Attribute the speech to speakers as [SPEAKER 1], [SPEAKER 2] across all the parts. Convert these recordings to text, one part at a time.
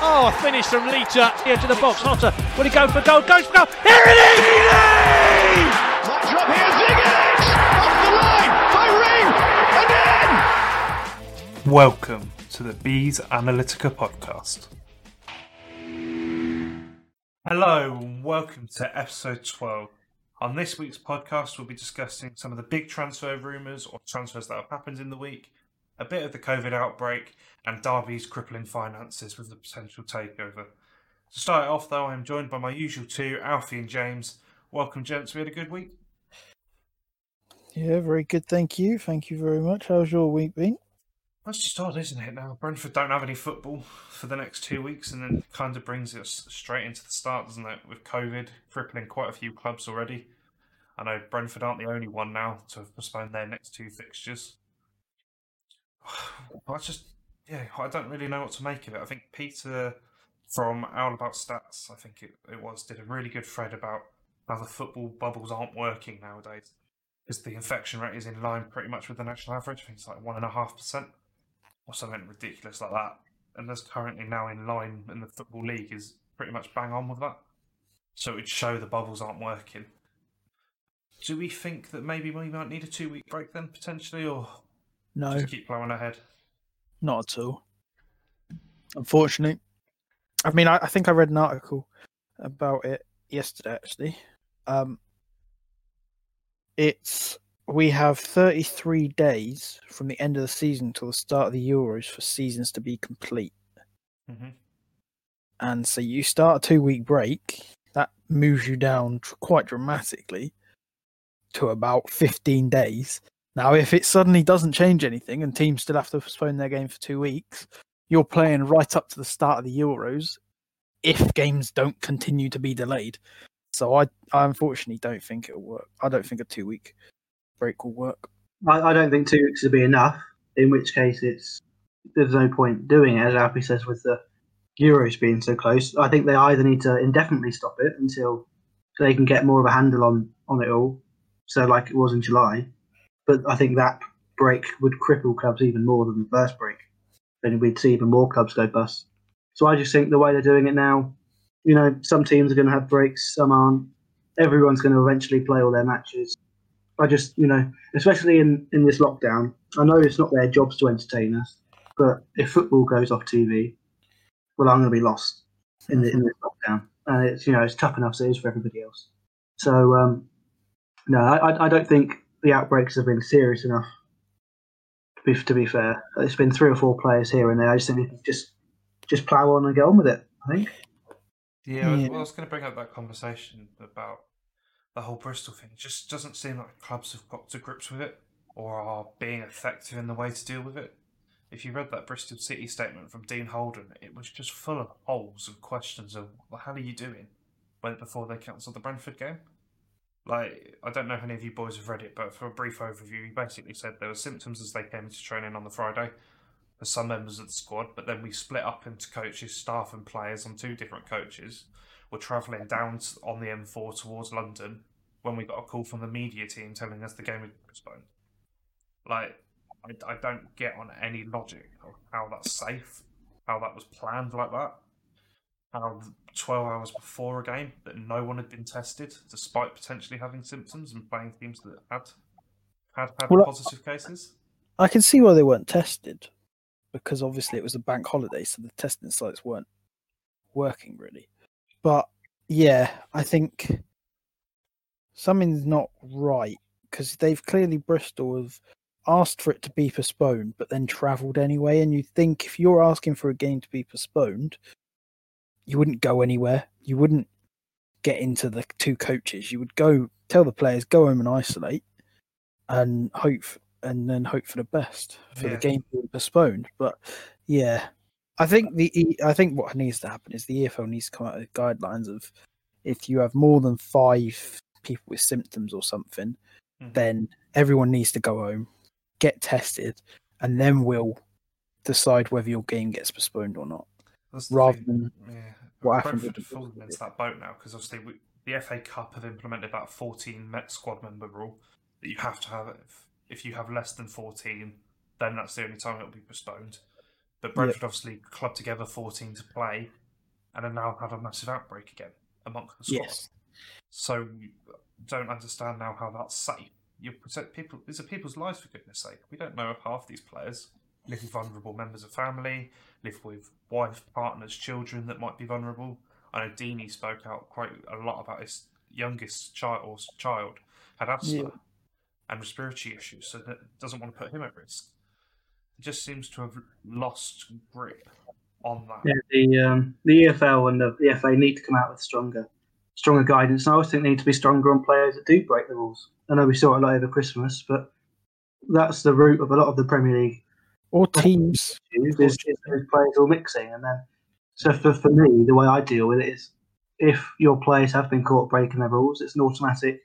[SPEAKER 1] Oh, a finish from Lita here to the box. Hotter, will he go for goal? Goes for goal. Here it is!
[SPEAKER 2] Might drop here, Ziggins! Off the line by Ring! And in!
[SPEAKER 3] Welcome to the Bees Analytica podcast. Hello and welcome to episode 12. On this week's podcast, we'll be discussing some of the big transfer rumours or transfers that have happened in the week, a bit of the COVID outbreak, and Derby's crippling finances with the potential takeover. To start it off, though, I am joined by my usual two, Alfie and James. Welcome, gents. We had a good week.
[SPEAKER 4] Yeah, very good. Thank you. Thank you very much. How's your week been?
[SPEAKER 3] That's just odd, isn't it? Now Brentford don't have any football for the next two weeks, and then kind of brings us straight into the start, doesn't it? With COVID crippling quite a few clubs already. I know Brentford aren't the only one now to have postponed their next two fixtures. I just, yeah, I don't really know what to make of it. I think Peter from Owl About Stats, I think it, it was, did a really good thread about how the football bubbles aren't working nowadays because the infection rate is in line pretty much with the national average. I think it's like one and a half percent or something ridiculous like that. And that's currently now in line in the football league is pretty much bang on with that. So it would show the bubbles aren't working. Do we think that maybe we might need a two week break then potentially, or
[SPEAKER 4] No,
[SPEAKER 3] just keep plowing ahead?
[SPEAKER 4] not at all. Unfortunately, I mean, I, I think I read an article about it yesterday. Actually, um, it's we have 33 days from the end of the season till the start of the Euros for seasons to be complete.
[SPEAKER 3] Mm-hmm.
[SPEAKER 4] And so you start a two week break, that moves you down quite dramatically to about 15 days. Now, if it suddenly doesn't change anything and teams still have to postpone their game for two weeks, you're playing right up to the start of the Euros if games don't continue to be delayed. So I, I unfortunately don't think it'll work. I don't think a two week break will work.
[SPEAKER 5] I, I don't think two weeks would be enough. In which case, it's there's no point doing it, as Alfie says, with the Euros being so close. I think they either need to indefinitely stop it until they can get more of a handle on on it all. So, like it was in July, but I think that break would cripple clubs even more than the first break. Then we'd see even more clubs go bust. So I just think the way they're doing it now, you know, some teams are going to have breaks, some aren't. Everyone's going to eventually play all their matches. I just, you know, especially in, in this lockdown, I know it's not their jobs to entertain us, but if football goes off TV, well, I'm going to be lost in, the, in this lockdown. And it's, you know, it's tough enough as it is for everybody else. So, um, no, I, I don't think the outbreaks have been serious enough. To be, to be fair, it's been three or four players here and there. I just think just just plough on and get on with it. I think.
[SPEAKER 3] Yeah, I was-
[SPEAKER 4] Yeah.
[SPEAKER 3] well, I was going to bring up that conversation about the whole Bristol thing. It just doesn't seem like clubs have got to grips with it or are being effective in the way to deal with it. If you read that Bristol City statement from Dean Holden, it was just full of holes and questions of well, how are you doing when before they cancelled the Brentford game. Like, I don't know if any of you boys have read it, but for a brief overview, he basically said there were symptoms as they came into training on the Friday for some members of the squad, but then we split up into coaches, staff, and players on two different coaches. We're travelling down on the M4 towards London when we got a call from the media team telling us the game was postponed. Like, I, I don't get on any logic of how that's safe, how that was planned like that, how 12 hours before a game that no one had been tested, despite potentially having symptoms and playing teams that had had, had
[SPEAKER 4] Well, I-
[SPEAKER 3] positive cases.
[SPEAKER 4] I can see why they weren't tested because obviously it was a bank holiday, so the testing sites weren't working really. But yeah, I think something's not right because they've clearly Bristol have asked for it to be postponed, but then travelled anyway. And you think if you're asking for a game to be postponed, you wouldn't go anywhere. You wouldn't get into the two coaches. You would go tell the players go home and isolate, and hope and then hope for the best for
[SPEAKER 3] Yeah.
[SPEAKER 4] the game being postponed. But yeah, I think the I think what needs to happen is the EFL needs to come out with guidelines of if you have more than five people with symptoms or something,
[SPEAKER 3] Mhm.
[SPEAKER 4] then everyone needs to go home, get tested, and then we'll decide whether your game gets postponed or not.
[SPEAKER 3] That's the
[SPEAKER 4] rather than
[SPEAKER 3] yeah.
[SPEAKER 4] what happened
[SPEAKER 3] have
[SPEAKER 4] the-
[SPEAKER 3] fallen into that boat now because obviously we, the FA Cup have implemented that 14 Met squad member rule that you have to have if, if you have less than 14, then that's the only time it'll be postponed. But Brentford obviously clubbed together 14 to play, and then now have a massive outbreak again amongst the squad.
[SPEAKER 4] Yes.
[SPEAKER 3] So don't understand now how that's safe. You protect people. These are people's lives for goodness sake. We don't know if half these players live with vulnerable members of family, live with wife, partners, children that might be vulnerable. I know Deeney spoke out quite a lot about his youngest child or child had asthma
[SPEAKER 4] Yeah.
[SPEAKER 3] and respiratory issues, so that doesn't want to put him at risk. It just seems to have lost grip on that.
[SPEAKER 5] Yeah, the um, the EFL and the, the FA need to come out with stronger stronger guidance. And I always think they need to be stronger on players that do break the rules. I know we saw it a lot over Christmas, but that's the root of a lot of the Premier League
[SPEAKER 4] Or teams.
[SPEAKER 5] issues is, is those players all mixing. And then, so for, for me, the way I deal with it is if your players have been caught breaking their rules, it's an automatic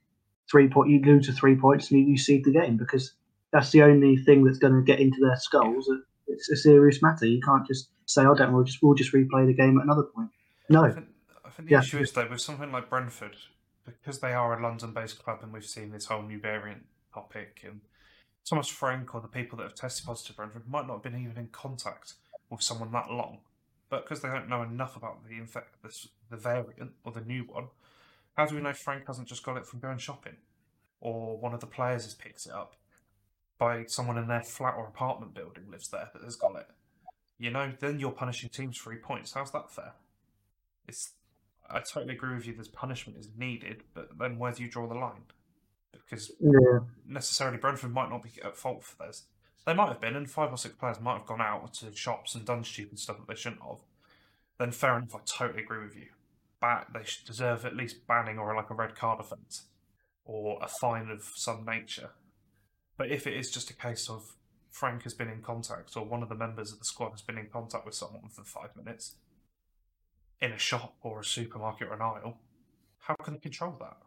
[SPEAKER 5] three point. You lose to three points and you, you seed the game because that's the only thing that's going to get into their skulls. It's a serious matter. You can't just say, "I don't. We'll just we'll just replay the game at another point."
[SPEAKER 3] I
[SPEAKER 5] No,
[SPEAKER 3] think, I think the
[SPEAKER 5] Yeah.
[SPEAKER 3] issue is though with something like Brentford, because they are a London-based club, and we've seen this whole new variant topic, and Thomas Frank or the people that have tested positive for Brentford might not have been even in contact with someone that long, but because they don't know enough about the infect, this, the variant or the new one, how do we know Frank hasn't just got it from going shopping, or one of the players has picked it up by someone in their flat or apartment building lives there that has got it? You know, then you're punishing teams three points. How's that fair? it's I totally agree with you. This punishment is needed, but then where do you draw the line? Because
[SPEAKER 5] yeah,
[SPEAKER 3] necessarily Brentford might not be at fault for this. They might have been, and five or six players might have gone out to shops and done stupid stuff that they shouldn't have. Then fair enough. I totally agree with you. But they should deserve at least banning or like a red card offence or a fine of some nature. But if it is just a case of Frank has been in contact or one of the members of the squad has been in contact with someone for five minutes in a shop or a supermarket or an aisle, how can they control that?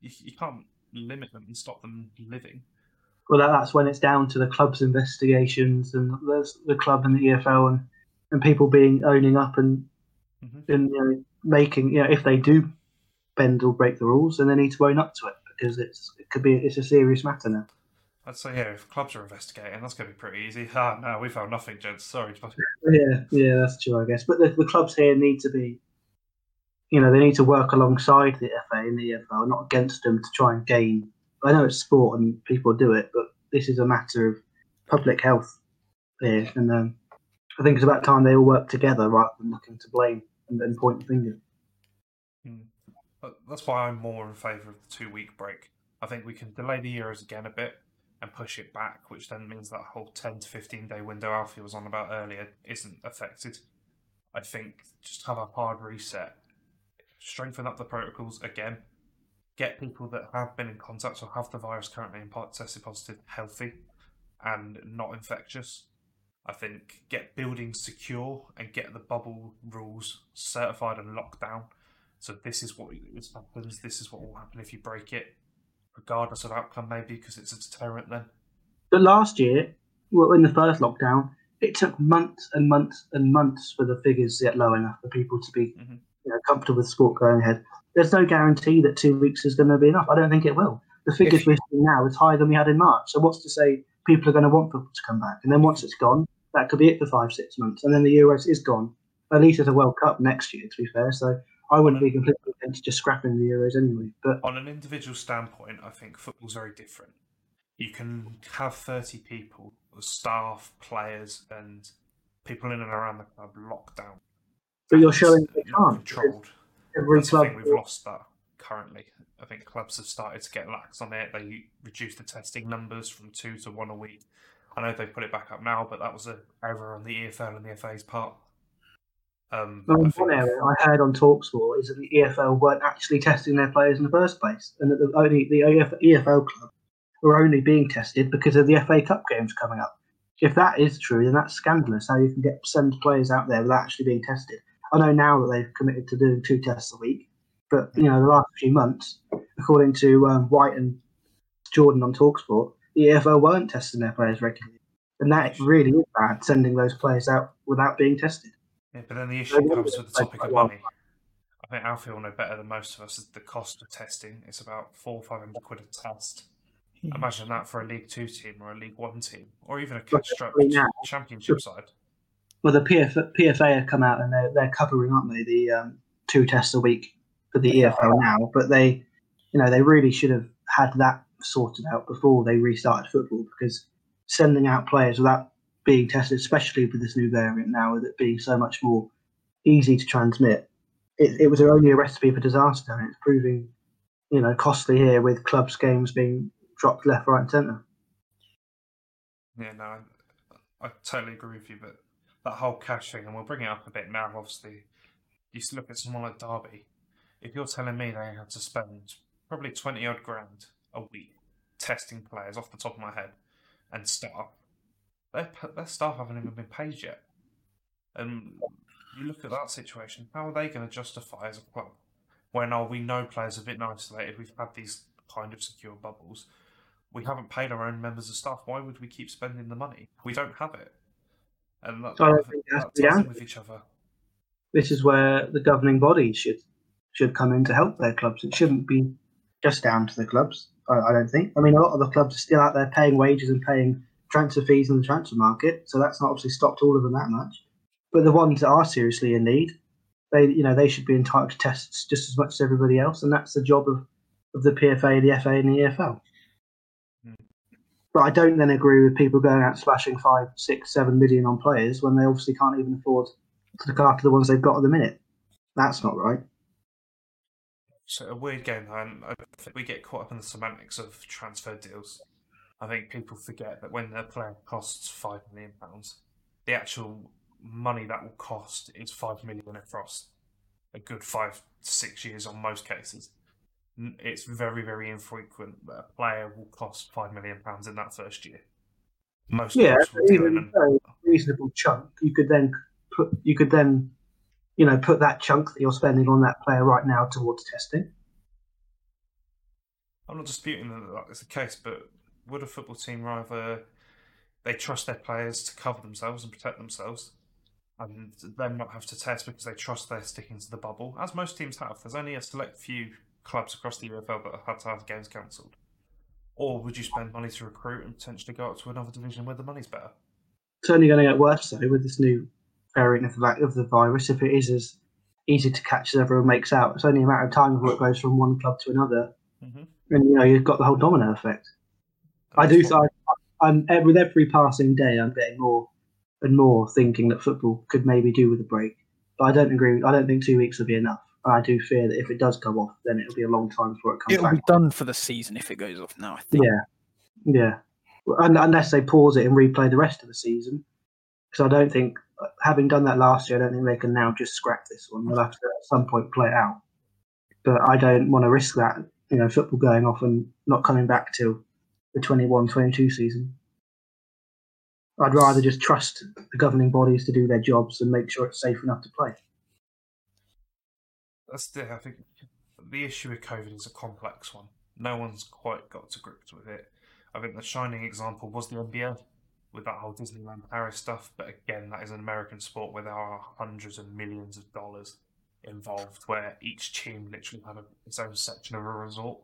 [SPEAKER 3] You, you can't limit them and stop them living.
[SPEAKER 5] well, that, that's when it's down to the club's investigations and there's the club and the EFL and, and people being owning up and
[SPEAKER 3] Mhm.
[SPEAKER 5] and you know, making you know if they do bend or break the rules, then they need to own up to it because it's it could be it's a serious matter now.
[SPEAKER 3] I'd say, yeah, if clubs are investigating, that's going to be pretty easy. Ah, no, we found nothing, gents. Sorry.
[SPEAKER 5] Yeah, yeah, that's true, I guess. But the, the clubs here need to be, you know, they need to work alongside the FA and the EFL, not against them to try and gain. I know it's sport and people do it, but this is a matter of public health here, and um, I think it's about time they all work together rather than looking to blame and then point the finger.
[SPEAKER 3] But that's why I'm more in favour of the two week break. I think we can delay the Euros again a bit and push it back, which then means that whole 10 to 15 day window Alfie was on about earlier isn't affected. I think just have a hard reset, strengthen up the protocols again, get people that have been in contact or have the virus currently in part tested positive healthy and not infectious. I think get buildings secure and get the bubble rules certified and locked down. So this is what happens. This is what will happen if you break it, regardless of outcome, maybe because it's a deterrent. Then
[SPEAKER 5] But last year, well, in the first lockdown, it took months and months and months for the figures to get low enough for people to be
[SPEAKER 3] Mhm.
[SPEAKER 5] You know, comfortable with sport going ahead. There's no guarantee that two weeks is going to be enough. I don't think it will. The figures we're seeing now is higher than we had in March. So what's to say people are going to want football to come back? And then once it's gone, that could be it for five, six months. And then the Euros is gone. At least there's a World Cup next year, to be fair. So I wouldn't be completely against just scrapping the Euros anyway. But
[SPEAKER 3] on an individual standpoint, I think football's very different. You can have 30 people, staff, players, and people in and around the club locked down.
[SPEAKER 5] But you're showing they can't.
[SPEAKER 3] controlled.
[SPEAKER 5] Every
[SPEAKER 3] That's
[SPEAKER 5] club
[SPEAKER 3] we've lost that currently. I think clubs have started to get lax on it. They reduced the testing numbers from two to one a week. I know they've put it back up now, but that was an error on the EFL and the FA's part. Um,
[SPEAKER 5] Well,
[SPEAKER 3] I
[SPEAKER 5] one area I heard on Talksport is that the EFL weren't actually testing their players in the first place, and that the only the EFL club were only being tested because of the FA Cup games coming up. If that is true, then that's scandalous. How you can get send players out there without actually being tested. I know now that they've committed to doing two tests a week, but you know the last few months, according to um, White and Jordan on Talksport, the EFL weren't testing their players regularly, and that really is bad sending those players out without being tested.
[SPEAKER 3] Yeah, but then the issue
[SPEAKER 5] wanted
[SPEAKER 3] comes with the topic of money. I think Alfie will know better than most of us is the cost of testing. It's about four or five hundred quid a test. Imagine that for a League Two team or a League One team, or even a
[SPEAKER 5] But
[SPEAKER 3] catch-strapped Championship side.
[SPEAKER 5] Well, the PF, PFA have come out and they're, they're covering, aren't they, the um, two tests a week for the EFL now. But they, you know, they really should have had that sorted out before they restarted football because sending out players without being tested, especially with this new variant now, with it being so much more easy to transmit, it, it was only a recipe for disaster, and it's proving, you know, costly here with clubs games being dropped left, right, and centre.
[SPEAKER 3] Yeah, no, I, I totally agree with you. But that whole cash thing, and we'll bring it up a bit now. Obviously, you look at someone like Derby. If you're telling me they had to spend probably twenty odd grand a week testing players off the top of my head and staff, their their staff haven't even been paid yet. And you look at that situation. How are they going to justify as a club when oh, we know players have been isolated? We've had these kind of secure bubbles we haven't paid our own members of staff. Why would we keep spending the money? We don't have it. And that,
[SPEAKER 5] I don't
[SPEAKER 3] that,
[SPEAKER 5] think it has to be down
[SPEAKER 3] with each other.
[SPEAKER 5] this is where the governing bodies should should come in to help their clubs. It shouldn't be just down to the clubs. I, I don't think. I mean, a lot of the clubs are still out there paying wages and paying transfer fees in the transfer market, so that's not obviously stopped all of them that much. But the ones that are seriously in need, they you know they should be entitled to tests just as much as everybody else, and that's the job of, of the PFA, the FA, and the EFL. But I don't then agree with people going out splashing five, six, seven million on players when they obviously can't even afford to look after the ones they've got at the minute. That's not right.
[SPEAKER 3] So a weird game, I think we get caught up in the semantics of transfer deals. I think people forget that when a player costs five million pounds, the actual money that will cost is five million across a good five six years on most cases. It's very very infrequent that a player will cost five million pounds in that first year. Most
[SPEAKER 5] Yeah, even a reasonable chunk, you could then put you could then you know put that chunk that you're spending on that player right now towards testing.
[SPEAKER 3] I'm not disputing that that is the case, but would a football team rather they trust their players to cover themselves and protect themselves, and them not have to test because they trust they're sticking to the bubble, as most teams have? There's only a select few clubs across the EFL that have had to have games cancelled. Or would you spend money to recruit and potentially go up to another division where the money's better?
[SPEAKER 5] It's only going to get worse though with this new variant of the of the virus. If it is as easy to catch as everyone makes out, it's only a matter of time before it goes from one club to another,
[SPEAKER 3] Mm-hmm.
[SPEAKER 5] and you know you've got the whole domino effect. I do. I, I'm with every passing day, I'm getting more and more thinking that football could maybe do with a break. But I don't agree. I don't think two weeks will be enough. I do fear that if it does come off, then it'll be a long time before it comes
[SPEAKER 4] It'll
[SPEAKER 5] back.
[SPEAKER 4] be done for the season if it goes off now. I think.
[SPEAKER 5] Yeah, yeah. Un unless they pause it and replay the rest of the season, because I don't think, having done that last year, I don't think they can now just scrap this one. They'll have to at some point play it out. But I don't want to risk that. You know, football going off and not coming back till the 21-22 season. I'd rather just trust the governing bodies to do their jobs and make sure it's safe enough to play.
[SPEAKER 3] That's the I think the issue with COVID is a complex one. No one's quite got to grips with it. I think the shining example was the NBA with that whole Disneyland Paris stuff. But again, that is an American sport where there are hundreds of millions of dollars involved, where each team literally had a, its own section of a resort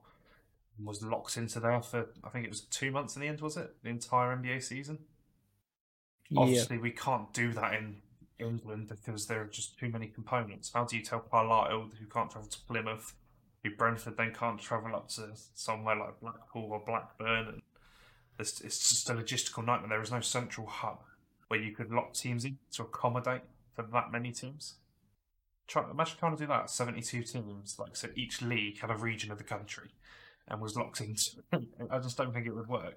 [SPEAKER 3] and was locked into there for I think it was two months in the end, was it? The entire NBA season.
[SPEAKER 4] Yeah.
[SPEAKER 3] Obviously, we can't do that in England because there are just too many components. How do you tell Carlisle, who can't travel to Plymouth, who Brentford then can't travel up to somewhere like Blackpool or Blackburn? And it's, it's just a logistical nightmare. There is no central hub where you could lock teams in to accommodate for that many teams. Try, imagine trying to do that. Seventy-two teams, like so, each league had a region of the country and was locked into. I just don't think it would work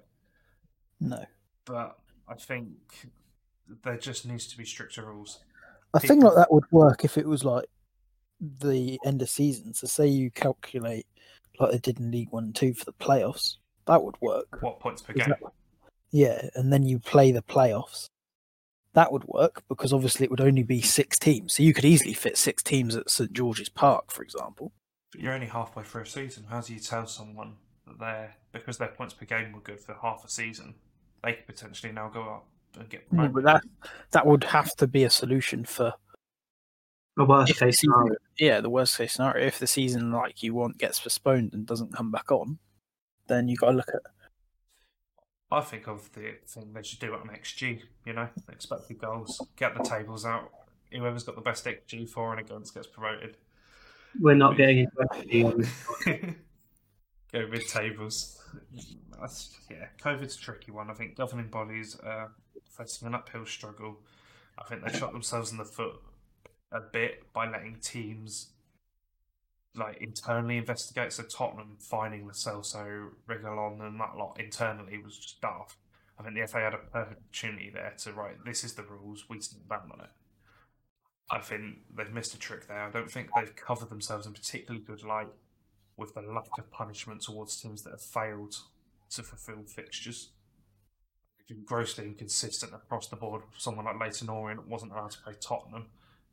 [SPEAKER 4] No.
[SPEAKER 3] but I think there just needs to be stricter rules.
[SPEAKER 4] I think
[SPEAKER 3] people-
[SPEAKER 4] like that would work if it was like the end of season. So say you calculate like they did in League One and Two for the playoffs. That would work.
[SPEAKER 3] What points per
[SPEAKER 4] Is
[SPEAKER 3] game?
[SPEAKER 4] that- Yeah, and then you play the playoffs. That would work because obviously it would only be six teams. So you could easily fit six teams at St George's Park, for example.
[SPEAKER 3] But you're only halfway through a season. How do you tell someone that they're because their points per game were good for half a season, they could potentially now go up get
[SPEAKER 4] No,
[SPEAKER 3] promoted?
[SPEAKER 4] but that that would have to be a solution for
[SPEAKER 5] A worst
[SPEAKER 4] if the
[SPEAKER 5] case
[SPEAKER 4] season,
[SPEAKER 5] scenario.
[SPEAKER 4] yeah, the worst case scenario. If the season like you want gets postponed and doesn't come back on, then you got to look at
[SPEAKER 3] I think of the thing they should do it on XG. You know, expected goals, get the tables out. Whoever's got the best XG for and against gets promoted.
[SPEAKER 5] We're not getting into XG.
[SPEAKER 3] Go mid tables. That's, yeah, COVID's a tricky one. I think governing bodies are facing an uphill struggle. I think they shot themselves in the foot a bit by letting teams like internally investigate. So Tottenham finding Lo Celso, Reguilón, and that lot internally was just daft. I think the FA had a perfect opportunity there to write, this is the rules, we stand down on it. I think they've missed a trick there. I don't think they've covered themselves in particularly good light with the lack of punishment towards teams that have failed to fulfil fixtures. Grossly inconsistent across the board. Someone like Leyton Orient wasn't allowed to play Tottenham,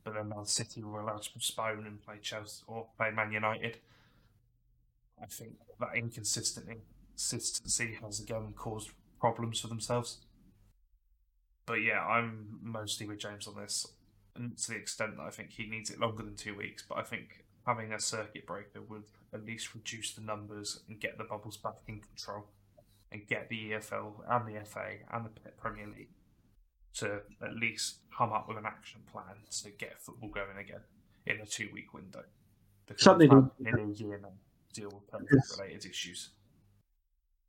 [SPEAKER 3] but then Man City were allowed to postpone and play Chelsea or play Man United. I think that inconsistent inconsistency has again caused problems for themselves. But yeah, I'm mostly with James on this, and to the extent that I think he needs it longer than two weeks. But I think having a circuit breaker would at least reduce the numbers and get the bubbles back in control, and get the EFL and the FA and the Premier League to at least come up with an action plan to get football going again in a two week window. Because
[SPEAKER 5] Something
[SPEAKER 3] in a year now deal with COVID related issues.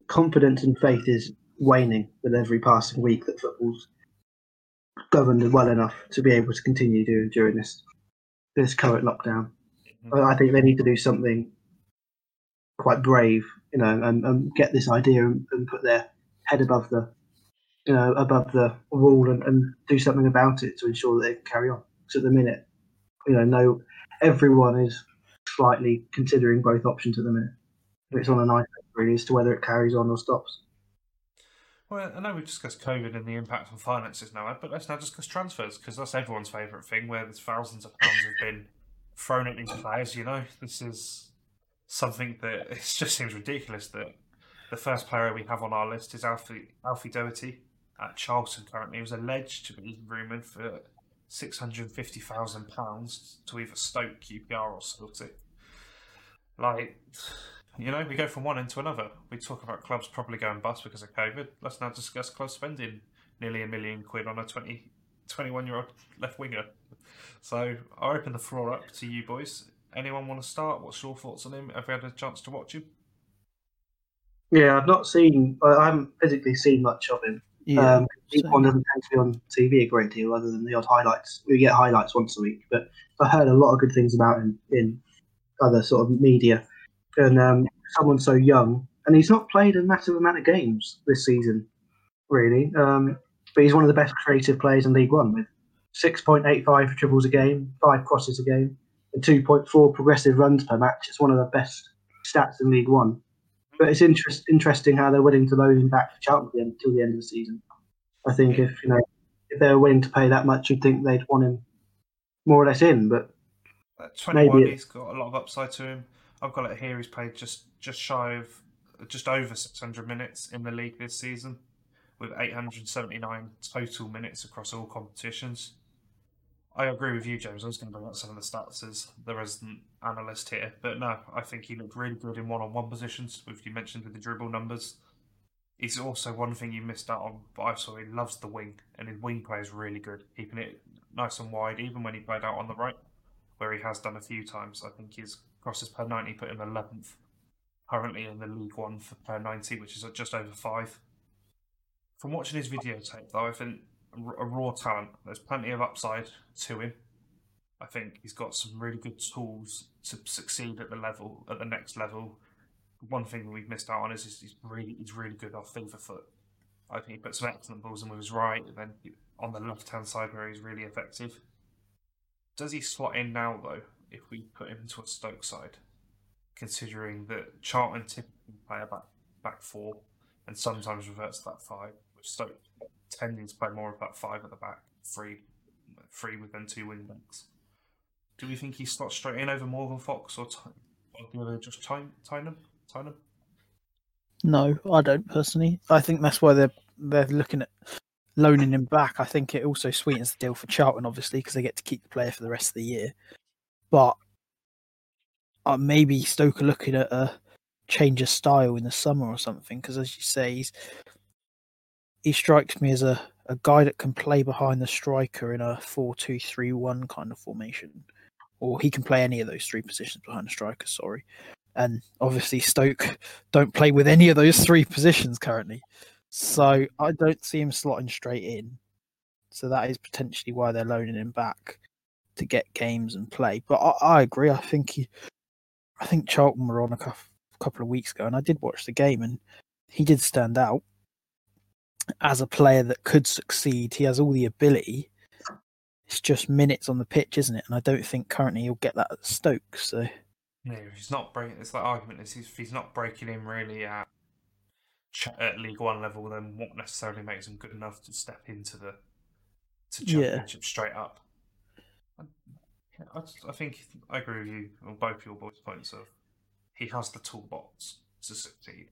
[SPEAKER 5] confidence and faith is waning with every passing week that football's governed well enough to be able to continue doing during this this current lockdown. I I think they need to do something quite brave, you know, and, and get this idea and, and put their head above the, you know, above the wall and, and do something about it to ensure that they can carry on. Because at the minute, you know, no, everyone is slightly considering both options at the minute. It's on a ice really as to whether it carries on or stops.
[SPEAKER 3] Well, I know we've discussed COVID and the impact on finances now, but let's now discuss transfers because that's everyone's favourite thing where there's thousands of pounds have been thrown at these players. You know, this is something that it just seems ridiculous that the first player we have on our list is Alfie, Alfie Doughty at Charlton currently. He was alleged to be rumoured for £650,000 to either Stoke, QPR, or Celtic. Like, you know, we go from one end to another. We talk about clubs probably going bust because of COVID. Let's now discuss clubs spending nearly a million quid on a 20, 21 year old left winger. So I'll open the floor up to you boys. Anyone want to start? What's your thoughts on him? Have you had a chance to watch him?
[SPEAKER 5] Yeah, I've not seen, I I haven't physically seen much of him.
[SPEAKER 4] Yeah,
[SPEAKER 5] Um, League. One doesn't tend to be on TV a great deal, other than the odd highlights. We get highlights once a week, but I heard a lot of good things about him in other sort of media. And um, someone so young, and he's not played a massive amount of games this season, really. Um, but he's one of the best creative players in League One with 6.85 dribbles a game, five crosses a game, and 2.4 progressive runs per match. It's one of the best stats in League One. But it's interest, interesting how they're willing to loan him back to again until the end of the season. I think if you know if they were willing to pay that much, you'd think they'd want him more or less in. But
[SPEAKER 3] At 21,
[SPEAKER 5] Maybe it-
[SPEAKER 3] he's got a lot of upside to him. I've got it here. He's played just just shy of just over 600 minutes in the league this season, with 879 total minutes across all competitions. I agree with you, James. I was going to bring up some of the stats as the resident analyst here, but no, I think he looked really good in one-on-one positions. With you mentioned with the dribble numbers, he's also one thing you missed out on. But I saw he loves the wing, and his wing play is really good, keeping it nice and wide, even when he played out on the right where he has done a few times. I think his crosses per 90 put him 11th currently in the League One for per 90, which is just over five. From watching his videotape, though, I think a raw talent. There's plenty of upside to him. I think he's got some really good tools to succeed at the level, at the next level. One thing we've missed out on is he's really, he's really good off fever foot. I think he puts some excellent balls in with his right, and then on the left hand side where he's really effective. Does he slot in now though? If we put him into a Stoke side, considering that Charlton typically play a back back four and sometimes reverts to that five, with Stoke tending to play more of that five at the back, three, three with then two wing backs. Do we think he slots straight in over Morgan Fox or, Ty- or just Tyn- Tymon? Tymon?
[SPEAKER 4] No, I don't personally. I think that's why they're they're looking at loaning him back. I think it also sweetens the deal for Charlton, obviously, because they get to keep the player for the rest of the year. But uh, maybe Stoke are looking at a change of style in the summer or something. Because as you say, he's he strikes me as a, a guy that can play behind the striker in a 4 2 3 1 kind of formation. Or he can play any of those three positions behind the striker, sorry. And obviously, Stoke don't play with any of those three positions currently. So I don't see him slotting straight in. So that is potentially why they're loaning him back to get games and play. But I, I agree. I think he, I think Charlton were on a couple, couple of weeks ago, and I did watch the game, and he did stand out as a player that could succeed. He has all the ability. It's just minutes on the pitch, isn't it? And I don't think currently he'll get that at Stoke. So
[SPEAKER 3] Yeah, if he's not breaking. It's that argument is if he's not breaking in really at at League One level, then what necessarily makes him good enough to step into the to
[SPEAKER 4] Yeah.
[SPEAKER 3] championship straight up? I, I, just- I think I agree with you on both your boys' points of he has the toolbox to succeed.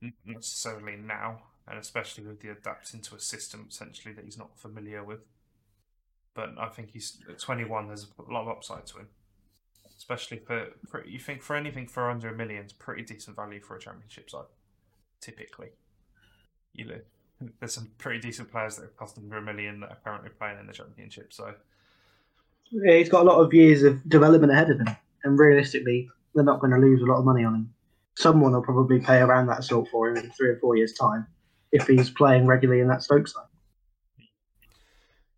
[SPEAKER 3] Not necessarily now, and especially with the adapting to a system essentially that he's not familiar with. But I think he's at 21. There's a lot of upside to him especially for, for you think for anything for under a million is pretty decent value for a championship side. Typically, you know, there's some pretty decent players that have cost under a million that are currently playing in the championship. So
[SPEAKER 5] Yeah, he's got a lot of years of development ahead of him, and realistically, they're not going to lose a lot of money on him. Someone will probably pay around that sort for him in three or four years' time if he's playing regularly in that Stoke side.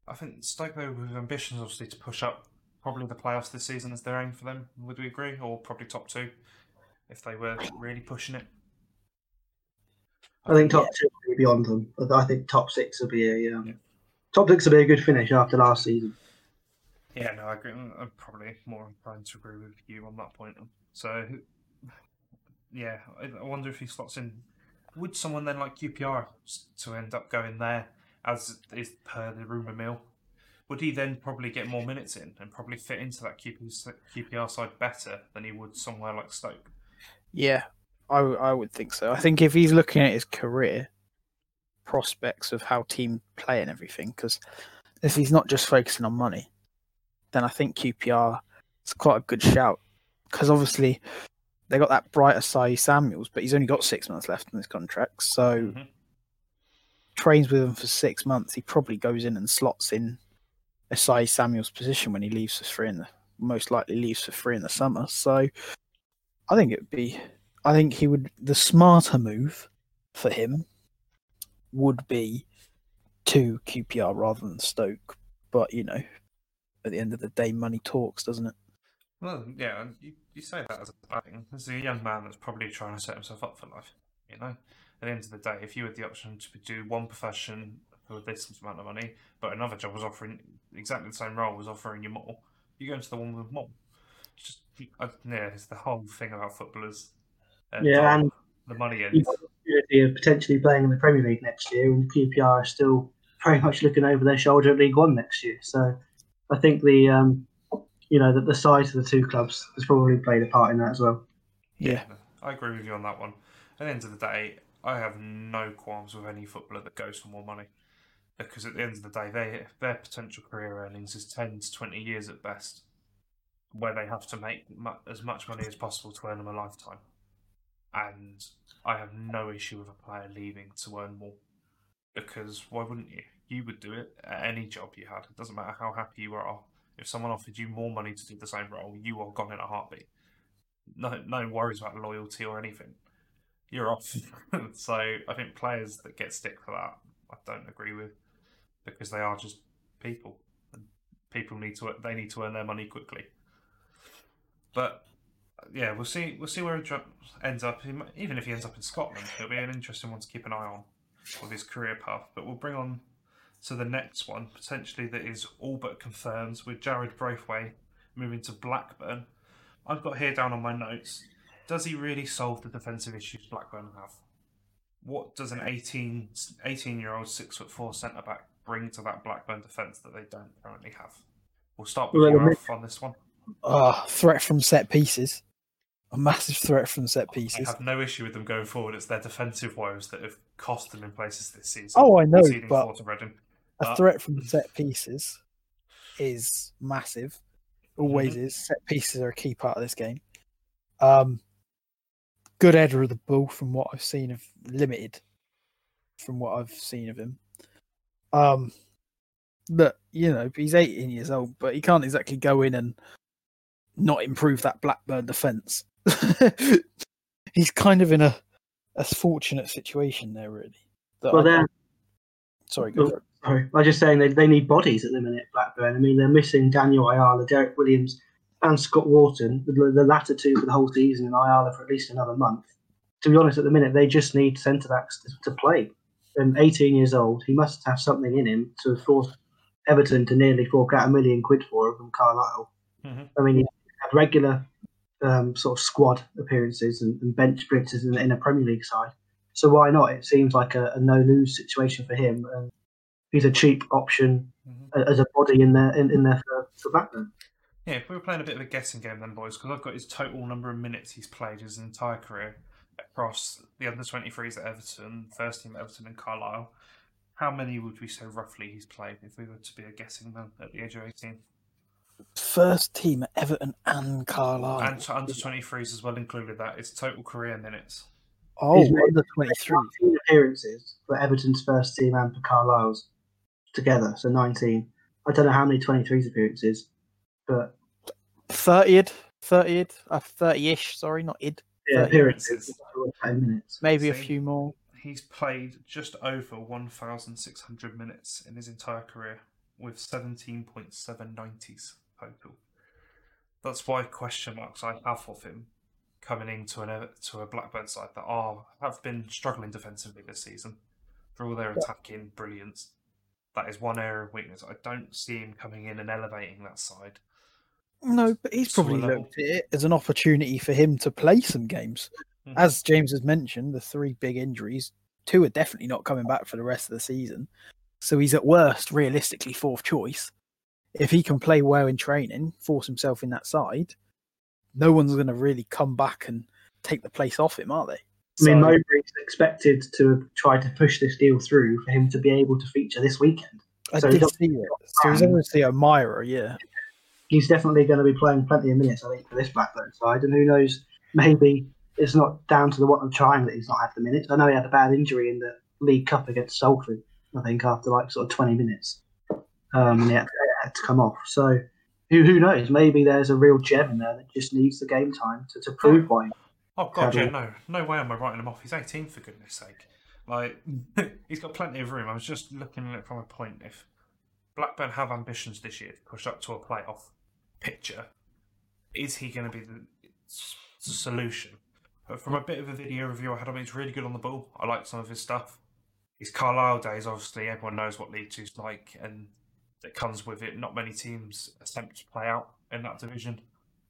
[SPEAKER 3] I think Stoke though with ambitions obviously to push up probably the playoffs this season is their aim for them. Would we agree, or probably top two if they were really pushing it?
[SPEAKER 5] I think top two will be beyond them, I think top six will be a um,
[SPEAKER 3] Yeah.
[SPEAKER 5] top six will be a good finish after last season.
[SPEAKER 3] Yeah, no, I agree. I'm probably more inclined to agree with you on that point. So, yeah, I I wonder if he slots in. Would someone then like QPR to end up going there, as is per the rumour mill? Would he then probably get more minutes in and probably fit into that QPR side better than he would somewhere like Stoke?
[SPEAKER 4] yeah, I w- I would think so. I think if he's looking at his career prospects of how team play and everything, because if he's not just focusing on money, then I think QPR is quite a good shout. Because obviously they got that Bright Osayi-Samuels, but he's only got six months left in his contract. So
[SPEAKER 3] Mhm.
[SPEAKER 4] trains with him for six months. He probably goes in and slots in a Sai Samuels position when he leaves for free in the most likely leaves for free in the summer. So I think it would be I think he would the smarter move for him would be to QPR rather than Stoke. But you know, at the end of the day, money talks, doesn't it?
[SPEAKER 3] Well, yeah, you, say that as a thing. This is a young man that's probably trying to set himself up for life. You know, at the end of the day, if you had the option to do one profession for this amount of money, but another job was offering exactly the same role was offering you more, you go into the one with more. It's just I, yeah, it's the whole thing about footballers. And
[SPEAKER 5] Yeah, and
[SPEAKER 3] the money
[SPEAKER 5] opportunity of potentially playing in the Premier League next year, and QPR are still very much looking over their shoulder at League One next year. So I think the um, you know that the size of the two clubs has probably played a part in that as well.
[SPEAKER 4] Yeah.
[SPEAKER 3] I agree with you on that one. At the end of the day, I have no qualms with any footballer that goes for more money. Because at the end of the day, they, their potential career earnings is 10 to 20 years at best, where they have to make mu- as much money as possible to earn them a lifetime. And I have no issue with a player leaving to earn more. Because why wouldn't you? You would do it at any job you had. It doesn't matter how happy you are. If someone offered you more money to do the same role, you are gone in a heartbeat no no worries about loyalty or anything. You're off. so I think players that get stick for that, I don't agree with, because they are just people, and people need to they need to earn their money quickly. But yeah, we'll see we'll see where he ends up. Even if he ends up in Scotland, it'll be an interesting one to keep an eye on with his career path. But we'll bring on to the next one potentially that is all but confirmed with Jarrad Branthwaite moving to Blackburn. I've got here down on my notes. Does he really solve the defensive issues Blackburn have? What does an 18, 18 year old six foot four centre back bring to that Blackburn defence that they don't currently have? We'll start with
[SPEAKER 5] Well,
[SPEAKER 3] Alf, on this one.
[SPEAKER 4] Ah, threat from set pieces. A massive threat from set pieces.
[SPEAKER 3] I have no issue with them going forward. It's their defensive woes that have cost them in places this season.
[SPEAKER 4] Oh, I know, but
[SPEAKER 3] four to Reading.
[SPEAKER 4] A
[SPEAKER 3] Uh,
[SPEAKER 4] threat from set pieces is massive. Always
[SPEAKER 3] Mm-hmm.
[SPEAKER 4] is. Set pieces are a key part of this game. Um, good header of the ball from what I've seen of limited. from what I've seen of him. Um, but you know he's 18 years old, but he can't exactly go in and not improve that Blackburn defence. he's kind of in a a fortunate situation there, really.
[SPEAKER 5] Well,
[SPEAKER 4] I-
[SPEAKER 5] then,
[SPEAKER 4] sorry, go
[SPEAKER 5] well,
[SPEAKER 4] for it.
[SPEAKER 5] Sorry, I was just saying they, they need bodies at the minute, Blackburn. I mean, they're missing Daniel Ayala, Derrick Williams, and Scott Wharton, the, the latter two for the whole season, and Ayala for at least another month. To be honest, at the minute, they just need centre backs to, to play. And 18 years old, he must have something in him to force Everton to nearly fork out a million quid for him from Carlisle.
[SPEAKER 3] Mhm.
[SPEAKER 5] I mean, he had regular um, sort of squad appearances and, and bench appearances in, in a Premier League side. So why not? It seems like a, a no lose situation for him, and he's a cheap option
[SPEAKER 3] Mhm.
[SPEAKER 5] as a body in there in, in there for, for Blackburn.
[SPEAKER 3] Yeah, if we were playing a bit of a guessing game then, boys, because I've got his total number of minutes he's played his entire career across the under 23s at Everton, first team at Everton and Carlisle. How many would we say roughly he's played if we were to be a guessing man at the age of 18?
[SPEAKER 4] First team at Everton and Carlisle.
[SPEAKER 3] And to under 23s as well included that. It's total career minutes.
[SPEAKER 4] oh,
[SPEAKER 5] He's
[SPEAKER 4] under 23.
[SPEAKER 5] appearances for Everton's first team and for Carlisle's together, so 19. I don't know how many 23s appearances, but
[SPEAKER 4] 30id, 30id, uh, 30-ish, sorry, not id.
[SPEAKER 5] yeah,
[SPEAKER 4] 30
[SPEAKER 5] appearances. minutes.
[SPEAKER 4] Maybe a few more.
[SPEAKER 3] He's played just over 1,600 minutes in his entire career with 17.790s total. That's why question marks I have of him coming into an to a Blackburn side that are have been struggling defensively this season for all their attacking brilliance. That is one area of weakness. I don't see him coming in and elevating that side.
[SPEAKER 4] No, but he's probably
[SPEAKER 3] level.
[SPEAKER 4] looked at it as an opportunity for him to play some games.
[SPEAKER 3] Mhm.
[SPEAKER 4] As James has mentioned, the three big injuries, two are definitely not coming back for the rest of the season. So he's at worst, realistically, fourth choice. If he can play well in training, force himself in that side, no one's going to really come back and take the place off him, are they?
[SPEAKER 5] I mean, Mowbray's expected to try to push this deal through for him to be able to feature this weekend.
[SPEAKER 4] I
[SPEAKER 5] So
[SPEAKER 4] did see it. So he's obviously a Myra, yeah.
[SPEAKER 5] He's definitely going to be playing plenty of minutes, I think, for this Blackburn side. And who knows, maybe it's not down to the want of trying that he's not had the minutes. I know he had a bad injury in the League Cup against Salford, I think, after like sort of 20 minutes. Um, and he had, had to come off. So who, who knows? Maybe there's a real gem in there that just needs the game time to, to prove why.
[SPEAKER 3] Oh god, yeah, no, no way am I writing him off. He's 18 for goodness sake. Like he's got plenty of room. I was just looking at it from a point. If Blackburn have ambitions this year to push up to a playoff picture, is he going to be the s- solution? But from a bit of a video review I had of him, he's really good on the ball. I like some of his stuff. His Carlisle days, obviously, everyone knows what League Two's like, and that comes with it. Not many teams attempt to play out in that division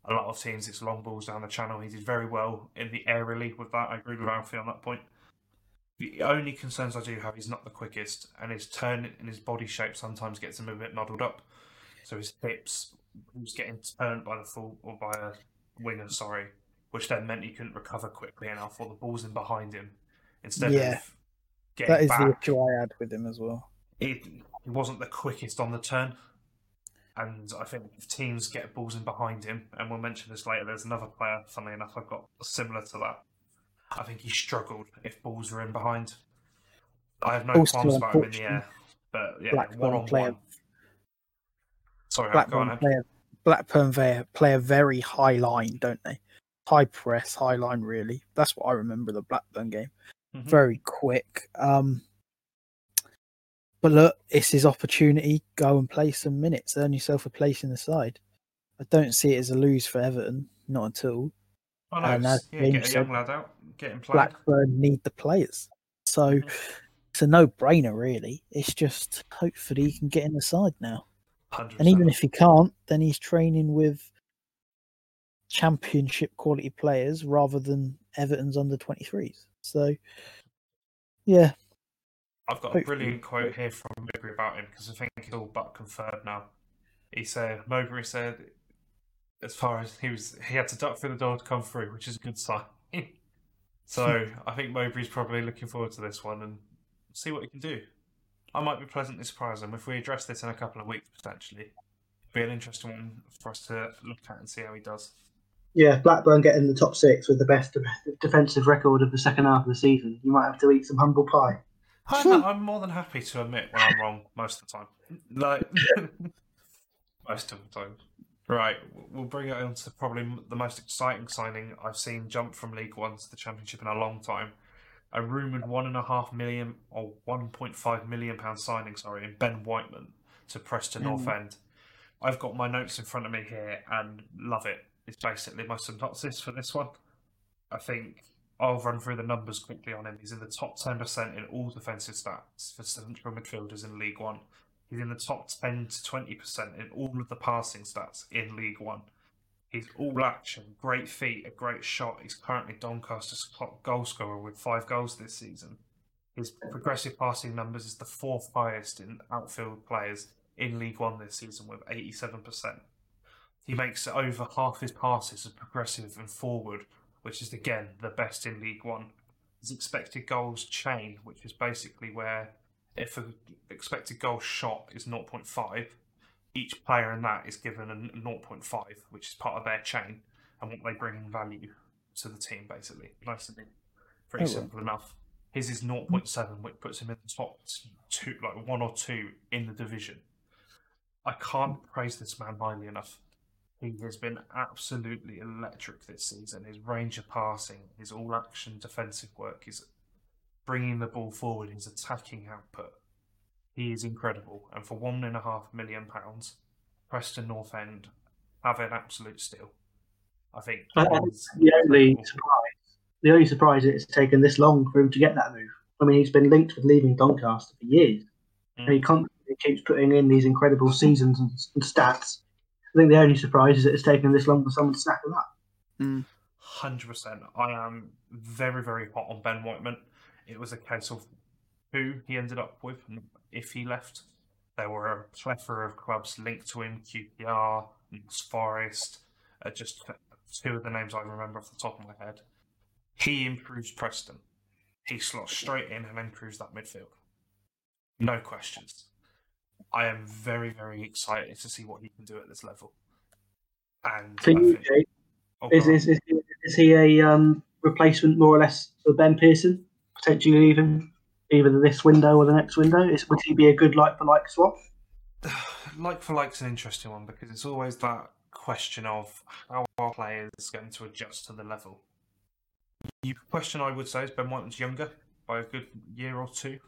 [SPEAKER 3] a lot of teams it's long balls down the channel. He did very well in the aerially with that. I agree with Alfie on that point. The only concerns I do have, he's not the quickest, and his turn and his body shape sometimes gets him a bit muddled up. So his hips, he was getting turned by the full or by a winger, sorry, which then meant he couldn't recover quickly enough, or the ball's in behind him instead
[SPEAKER 4] Yeah.
[SPEAKER 3] of getting
[SPEAKER 4] That is the issue I had with him as well.
[SPEAKER 3] he, he wasn't the quickest on the turn. And I think if teams get balls in behind him, and we'll mention this later, there's another player, funnily enough, I've got similar to that. I think he struggled if balls were in behind. I have no
[SPEAKER 4] Also,
[SPEAKER 3] qualms about him in the air. But yeah,
[SPEAKER 4] Blackburn
[SPEAKER 3] one on
[SPEAKER 4] play
[SPEAKER 3] one. Sorry, on.
[SPEAKER 4] Blackburn
[SPEAKER 3] Ed.
[SPEAKER 4] play a, Blackburn play, play a very high line, don't they? High press, high line, really. That's what I remember the Blackburn game.
[SPEAKER 3] Mhm.
[SPEAKER 4] Very quick. Um, but look, it's his opportunity. Go and play some minutes. Earn yourself a place in the side. I don't see it as a lose for Everton, not at all.
[SPEAKER 3] I
[SPEAKER 4] and as
[SPEAKER 3] yeah,
[SPEAKER 4] James
[SPEAKER 3] get a young
[SPEAKER 4] said,
[SPEAKER 3] lad out, get him playing.
[SPEAKER 4] Blackburn need the players. So
[SPEAKER 3] Mhm.
[SPEAKER 4] it's a no brainer, really. It's just hopefully he can get in the side now.
[SPEAKER 3] 100%.
[SPEAKER 4] And even if he can't, then he's training with championship quality players rather than Everton's under 23s. So, yeah,
[SPEAKER 3] I've got a brilliant quote here from Mowbray about him because I think it's all but confirmed now. He said, Mowbray said, as far as he was, he had to duck through the door to come through, which is a good sign. so I think Mowbray's probably looking forward to this one and see what he can do. I might be pleasantly surprised him if we address this in a couple of weeks potentially. Be an interesting one for us to look at and see how he does.
[SPEAKER 5] Yeah, Blackburn getting the top six with the best defensive record of the second half of the season. You might have to eat some humble pie.
[SPEAKER 3] I'm, I'm more than happy to admit when I'm wrong most of the time. Like most of the time. Right, we'll bring it on to probably the most exciting signing I've seen jump from League One to the Championship in a long time. A rumoured one and a half million or one point five million pound signing, sorry, in Ben Whiteman to Preston North hmm. End. I've got my notes in front of me here and love it. It's basically my synopsis for this one. I think I'll run through the numbers quickly on him. He's in the top 10% in all defensive stats for central midfielders in League One. He's in the top 10 to 20% in all of the passing stats in League One. He's all action, great feet, a great shot. He's currently Doncaster's top goal scorer with five goals this season. His progressive passing numbers is the fourth highest in outfield players in League One this season with 87%. He makes over half his passes as progressive and forward, which is again the best in League One. His expected goals chain, which is basically where if an expected goal shot is 0.5, each player in that is given a 0.5, which is part of their chain and what they bring in value to the team, basically. Nice and pretty
[SPEAKER 4] Oh, well.
[SPEAKER 3] simple enough. His is 0.7, which puts him in the top two, like one or two in the division. I can't praise this man highly enough. He has been absolutely electric this season. His range of passing, his all action defensive work, his bringing the ball forward, his attacking output. He is incredible. And for one and a half million pounds, Preston North End have an absolute steal. I think.
[SPEAKER 5] Uh, I think the only
[SPEAKER 3] incredible.
[SPEAKER 5] surprise, the only surprise is it's taken this long for him to get that move. I mean, he's been linked with leaving Doncaster for years, and he mm. constantly keeps putting in these incredible seasons and, and stats. I think the only surprise is that it's taken this long for someone to snap him up.
[SPEAKER 3] Hundred percent. I am very, very hot on Ben Whiteman. It was a case of who he ended up with and if he left. There were a plethora of clubs linked to him: QPR, Notts Forest. Uh, just two of the names I remember off the top of my head. He improves Preston. He slots straight in and improves that midfield. No questions. I am very, very excited to see what he can do at this level. And I
[SPEAKER 5] you,
[SPEAKER 3] think-
[SPEAKER 5] Jake,
[SPEAKER 3] oh,
[SPEAKER 5] is, is, is, is he a um, replacement more or less for Ben Pearson, potentially even either this window or the next window? Is, would he be a good like for like swap?
[SPEAKER 3] like for like's an interesting one because it's always that question of how are players going to adjust to the level. The question I would say is Ben White Whiteman's younger by a good year or two,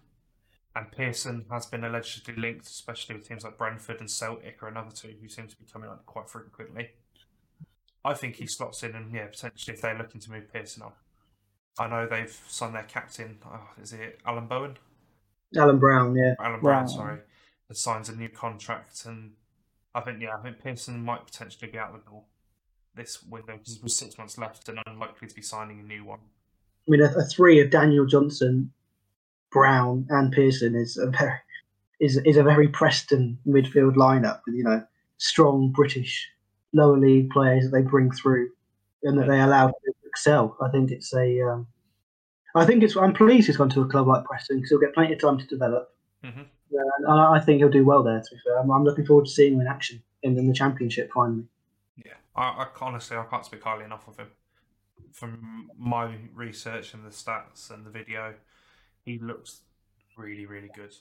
[SPEAKER 3] and Pearson has been allegedly linked, especially with teams like Brentford and Celtic are another two who seem to be coming up quite frequently. I think he slots in, and yeah, potentially if they're looking to move Pearson on. I know they've signed their captain. Oh, is it Alan Bowen?
[SPEAKER 5] Alan Brown, yeah.
[SPEAKER 3] Alan Brown,
[SPEAKER 4] Brown.
[SPEAKER 3] sorry, that signs a new contract, and I think yeah, I think Pearson might potentially be out the door this window because there's six months left and unlikely to be signing a new one.
[SPEAKER 5] I mean, a, a three of Daniel Johnson, Brown, and Pearson is a very is is a very Preston midfield lineup with you know strong British lower league players that they bring through and that they allow to excel. I think it's a. Um, I think it's. I'm pleased he's gone to a club like Preston because he'll get plenty of time to develop.
[SPEAKER 3] Mhm.
[SPEAKER 5] Uh, and I I think he'll do well there. To be fair, I'm, I'm looking forward to seeing him in action in, in the championship finally.
[SPEAKER 3] Yeah, I, I honestly I can't speak highly enough of him. From my research and the stats and the video, he looks really really good,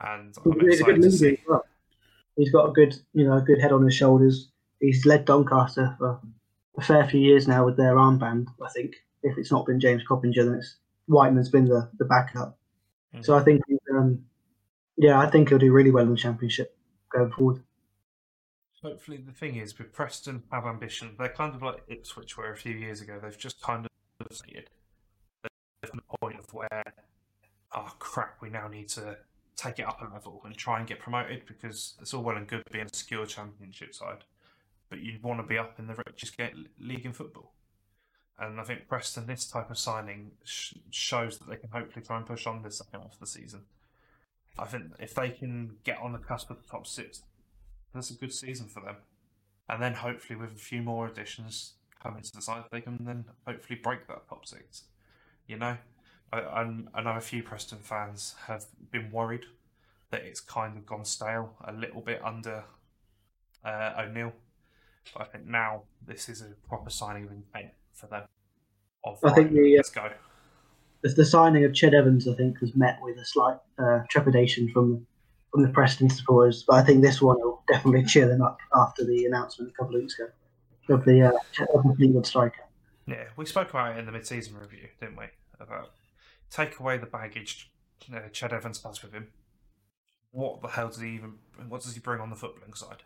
[SPEAKER 3] and I'm
[SPEAKER 5] good
[SPEAKER 3] excited to see.
[SPEAKER 5] well. He's got a good, you know, a good head on his shoulders. He's led Doncaster for a fair few years now with their armband. I think if it's not been James Coppinger, then it's Whiteman's been the, the backup. So I think, he's, um, yeah, I think he'll do really well in the championship going forward.
[SPEAKER 3] Hopefully, the thing is, with Preston have ambition. They're kind of like Ipswich were a few years ago. They've just kind of stated the point of where, oh crap, we now need to take it up a level and try and get promoted because it's all well and good being a secure championship side, but you want to be up in the richest league in football. And I think Preston, this type of signing sh- shows that they can hopefully try and push on this second half of the season. I think if they can get on the cusp of the top six, that's a good season for them. And then hopefully with a few more additions coming to the side, they can then hopefully break that top six. You know, I, I'm- I know a few Preston fans have been worried that it's kind of gone stale a little bit under uh, O'Neill. But I think now this is a proper signing of intent for them. Of
[SPEAKER 5] I think the, uh,
[SPEAKER 3] let's go.
[SPEAKER 5] the, the signing of Ched Evans, I think, was met with a slight uh, trepidation from from the Preston supporters. But I think this one will definitely cheer them up after the announcement a couple of weeks ago of the uh, the Fleetwood striker.
[SPEAKER 3] Yeah, we spoke about it in the mid-season review, didn't we? About take away the baggage uh, Ched Evans has with him. What the hell does he even? What does he bring on the footballing side?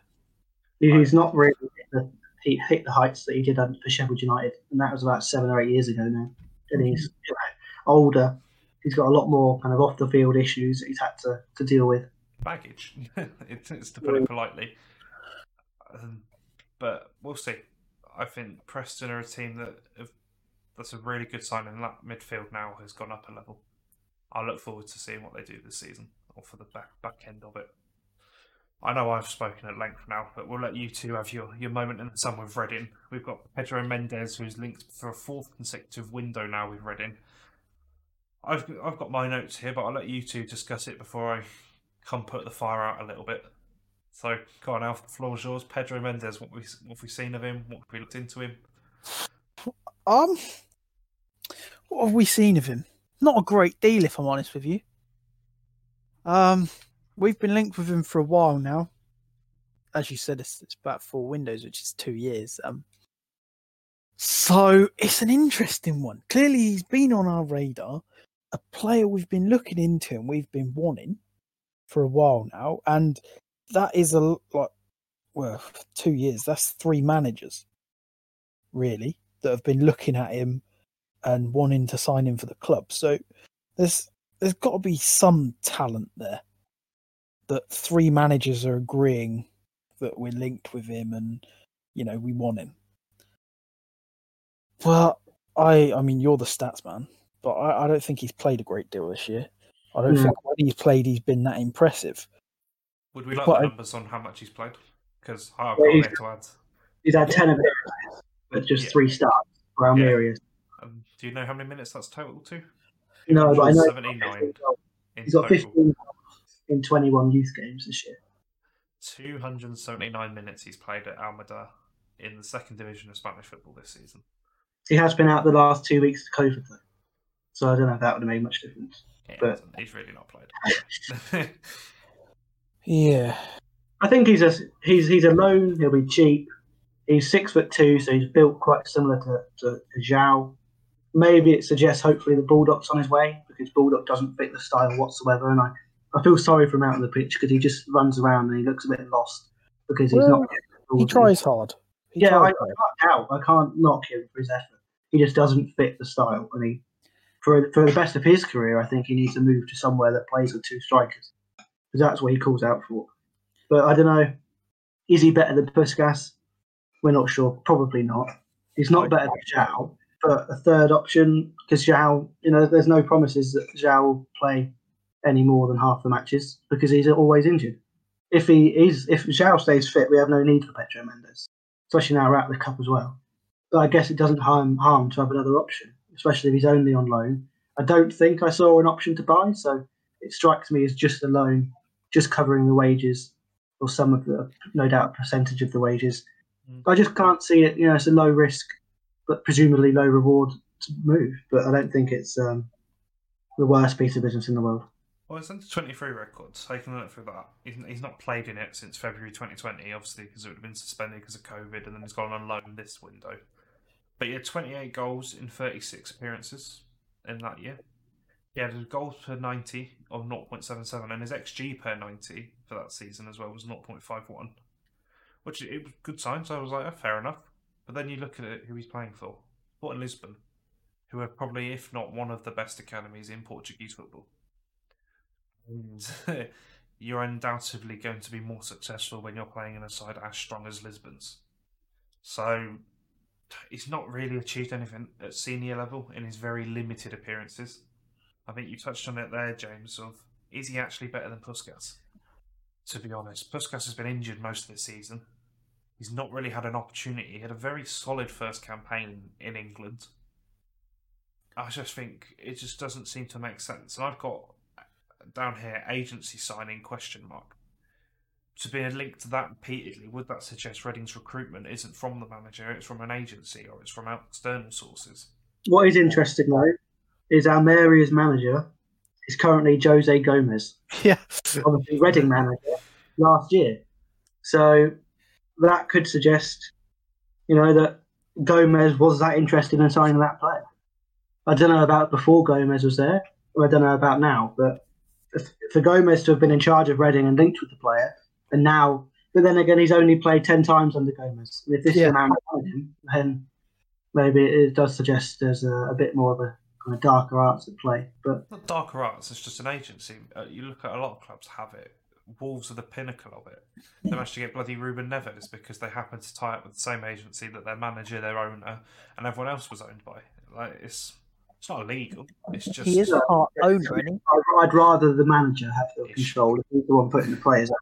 [SPEAKER 5] He's not really hit the, he hit the heights that he did for Sheffield United, and that was about seven or eight years ago now. And he's older. He's got a lot more kind of off the field issues that he's had to, to deal with.
[SPEAKER 3] Baggage, it's, it's to put it politely. Um, but we'll see. I think Preston are a team that have, that's a really good sign, and that midfield now has gone up a level. I look forward to seeing what they do this season, or for the back back end of it. I know I've spoken at length now, but we'll let you two have your, your moment in the sun with Reading. We've got Pedro Mendes, who's linked for a fourth consecutive window now with Reading. I've I've got my notes here, but I'll let you two discuss it before I come put the fire out a little bit. So, go on, Alf, the floor's yours. Pedro Mendes, what, we, what have we seen of him? What have we looked into him?
[SPEAKER 4] Um, what have we seen of him? Not a great deal, if I'm honest with you. Um, we've been linked with him for a while now. As you said, it's, it's about four windows, which is two years. Um, so it's an interesting one. Clearly, he's been on our radar. A player we've been looking into and we've been wanting for a while now, and that is a like well two years that's three managers really that have been looking at him and wanting to sign him for the club so there's there's got to be some talent there that three managers are agreeing that we're linked with him and you know we want him but i i mean you're the stats man but i, I don't think he's played a great deal this year i don't
[SPEAKER 5] No.
[SPEAKER 4] think when he's played he's been that impressive
[SPEAKER 3] Would we like
[SPEAKER 4] But
[SPEAKER 3] the
[SPEAKER 4] I-
[SPEAKER 3] numbers on how much he's played? Because I've got
[SPEAKER 5] he's-
[SPEAKER 3] there to add.
[SPEAKER 5] He's had 10 of appearances, but just
[SPEAKER 3] Yeah.
[SPEAKER 5] three starts for Almeria.
[SPEAKER 3] Do you know how many minutes that's total to?
[SPEAKER 5] No, but I know
[SPEAKER 3] 79 in
[SPEAKER 5] he's got 15 in 21 youth games this year.
[SPEAKER 3] 279 minutes he's played at Almeria in the second division of Spanish football this season.
[SPEAKER 5] He has been out the last two weeks of COVID, though. So I don't know if that would have made much difference.
[SPEAKER 3] Yeah,
[SPEAKER 5] But-
[SPEAKER 3] he's really not played.
[SPEAKER 4] yeah
[SPEAKER 5] I think he's a he's he's a loan. He'll be cheap. He's six foot two, so he's built quite similar to, to, to João. Maybe it suggests hopefully the Bulldog's on his way because Bulldog doesn't fit the style whatsoever, and I, I feel sorry for him out on the pitch because he just runs around and he looks a bit lost because he's
[SPEAKER 4] Well,
[SPEAKER 5] not.
[SPEAKER 4] he tries hard He
[SPEAKER 5] Yeah, I, I can't
[SPEAKER 4] hard.
[SPEAKER 5] doubt. I can't knock him for his effort. He just doesn't fit the style, and he, for for the best of his career, I think he needs to move to somewhere that plays with two strikers because that's what he calls out for. But I don't know. Is he better than Puscas? We're not sure. Probably not. He's not better than João. But a third option, because João, you know, there's no promises that João will play any more than half the matches because he's always injured. If he is, if João stays fit, we have no need for Pedro Mendes, especially now we're out of the cup as well. But I guess it doesn't harm harm to have another option, especially if he's only on loan. I don't think I saw an option to buy, so it strikes me as just a loan, just covering the wages or some of the, no doubt, percentage of the wages.
[SPEAKER 3] Mm.
[SPEAKER 5] I just can't see it. You know, it's a low risk, but presumably low reward to move. But I don't think it's um, the worst piece of business in the world.
[SPEAKER 3] Well, it's under 23 records. Taking a look through that, he's, not played in it since February 2020, obviously, because it would have been suspended because of COVID, and then he's gone on loan this window. But he had 28 goals in 36 appearances in that year. He had a goals per 90 of 0.77, and his XG per 90 for that season as well was 0.51, which it was good sign. So I was like, oh, fair enough. But then you look at it, who he's playing for. Sporting Lisbon, who are probably, if not one of the best academies in Portuguese football hmm. and you're undoubtedly going to be more successful when you're playing in a side as strong as Lisbon's. So he's not really achieved anything at senior level in his very limited appearances. I think you touched on it there, James. Of is he actually better than Puscas? To be honest, Puscas has been injured most of the season. He's not really had an opportunity. He had a very solid first campaign in England. I just think it just doesn't seem to make sense. And I've got down here agency signing question mark. To be linked to that repeatedly, would that suggest Reading's recruitment isn't from the manager, it's from an agency or it's from external sources?
[SPEAKER 5] What is interesting though is our Almeria's manager is currently Jose Gomes,
[SPEAKER 4] Yeah.
[SPEAKER 5] obviously Reading manager last year. So that could suggest, you know, that Gomes was that interested in signing that player. I don't know about before Gomes was there, or I don't know about now, but for Gomes to have been in charge of Reading and linked with the player, and now, but then again, he's only played 10 times under Gomes. And if this
[SPEAKER 4] Yeah.
[SPEAKER 5] is a behind him, then maybe it does suggest there's a, a bit more of a kind of darker arts at play. But
[SPEAKER 3] Not darker arts, it's just an agency. Uh, you look at a lot of clubs have it. Wolves are the pinnacle of it. They managed to get bloody Ruben Neves because they happened to tie up with the same agency that their manager, their owner, and everyone else was owned by. Like it's it's not illegal. It's just
[SPEAKER 4] He is a part owner, isn't he?
[SPEAKER 5] I'd, I'd rather the manager have the
[SPEAKER 3] Ish.
[SPEAKER 5] control if he's the one putting the players out.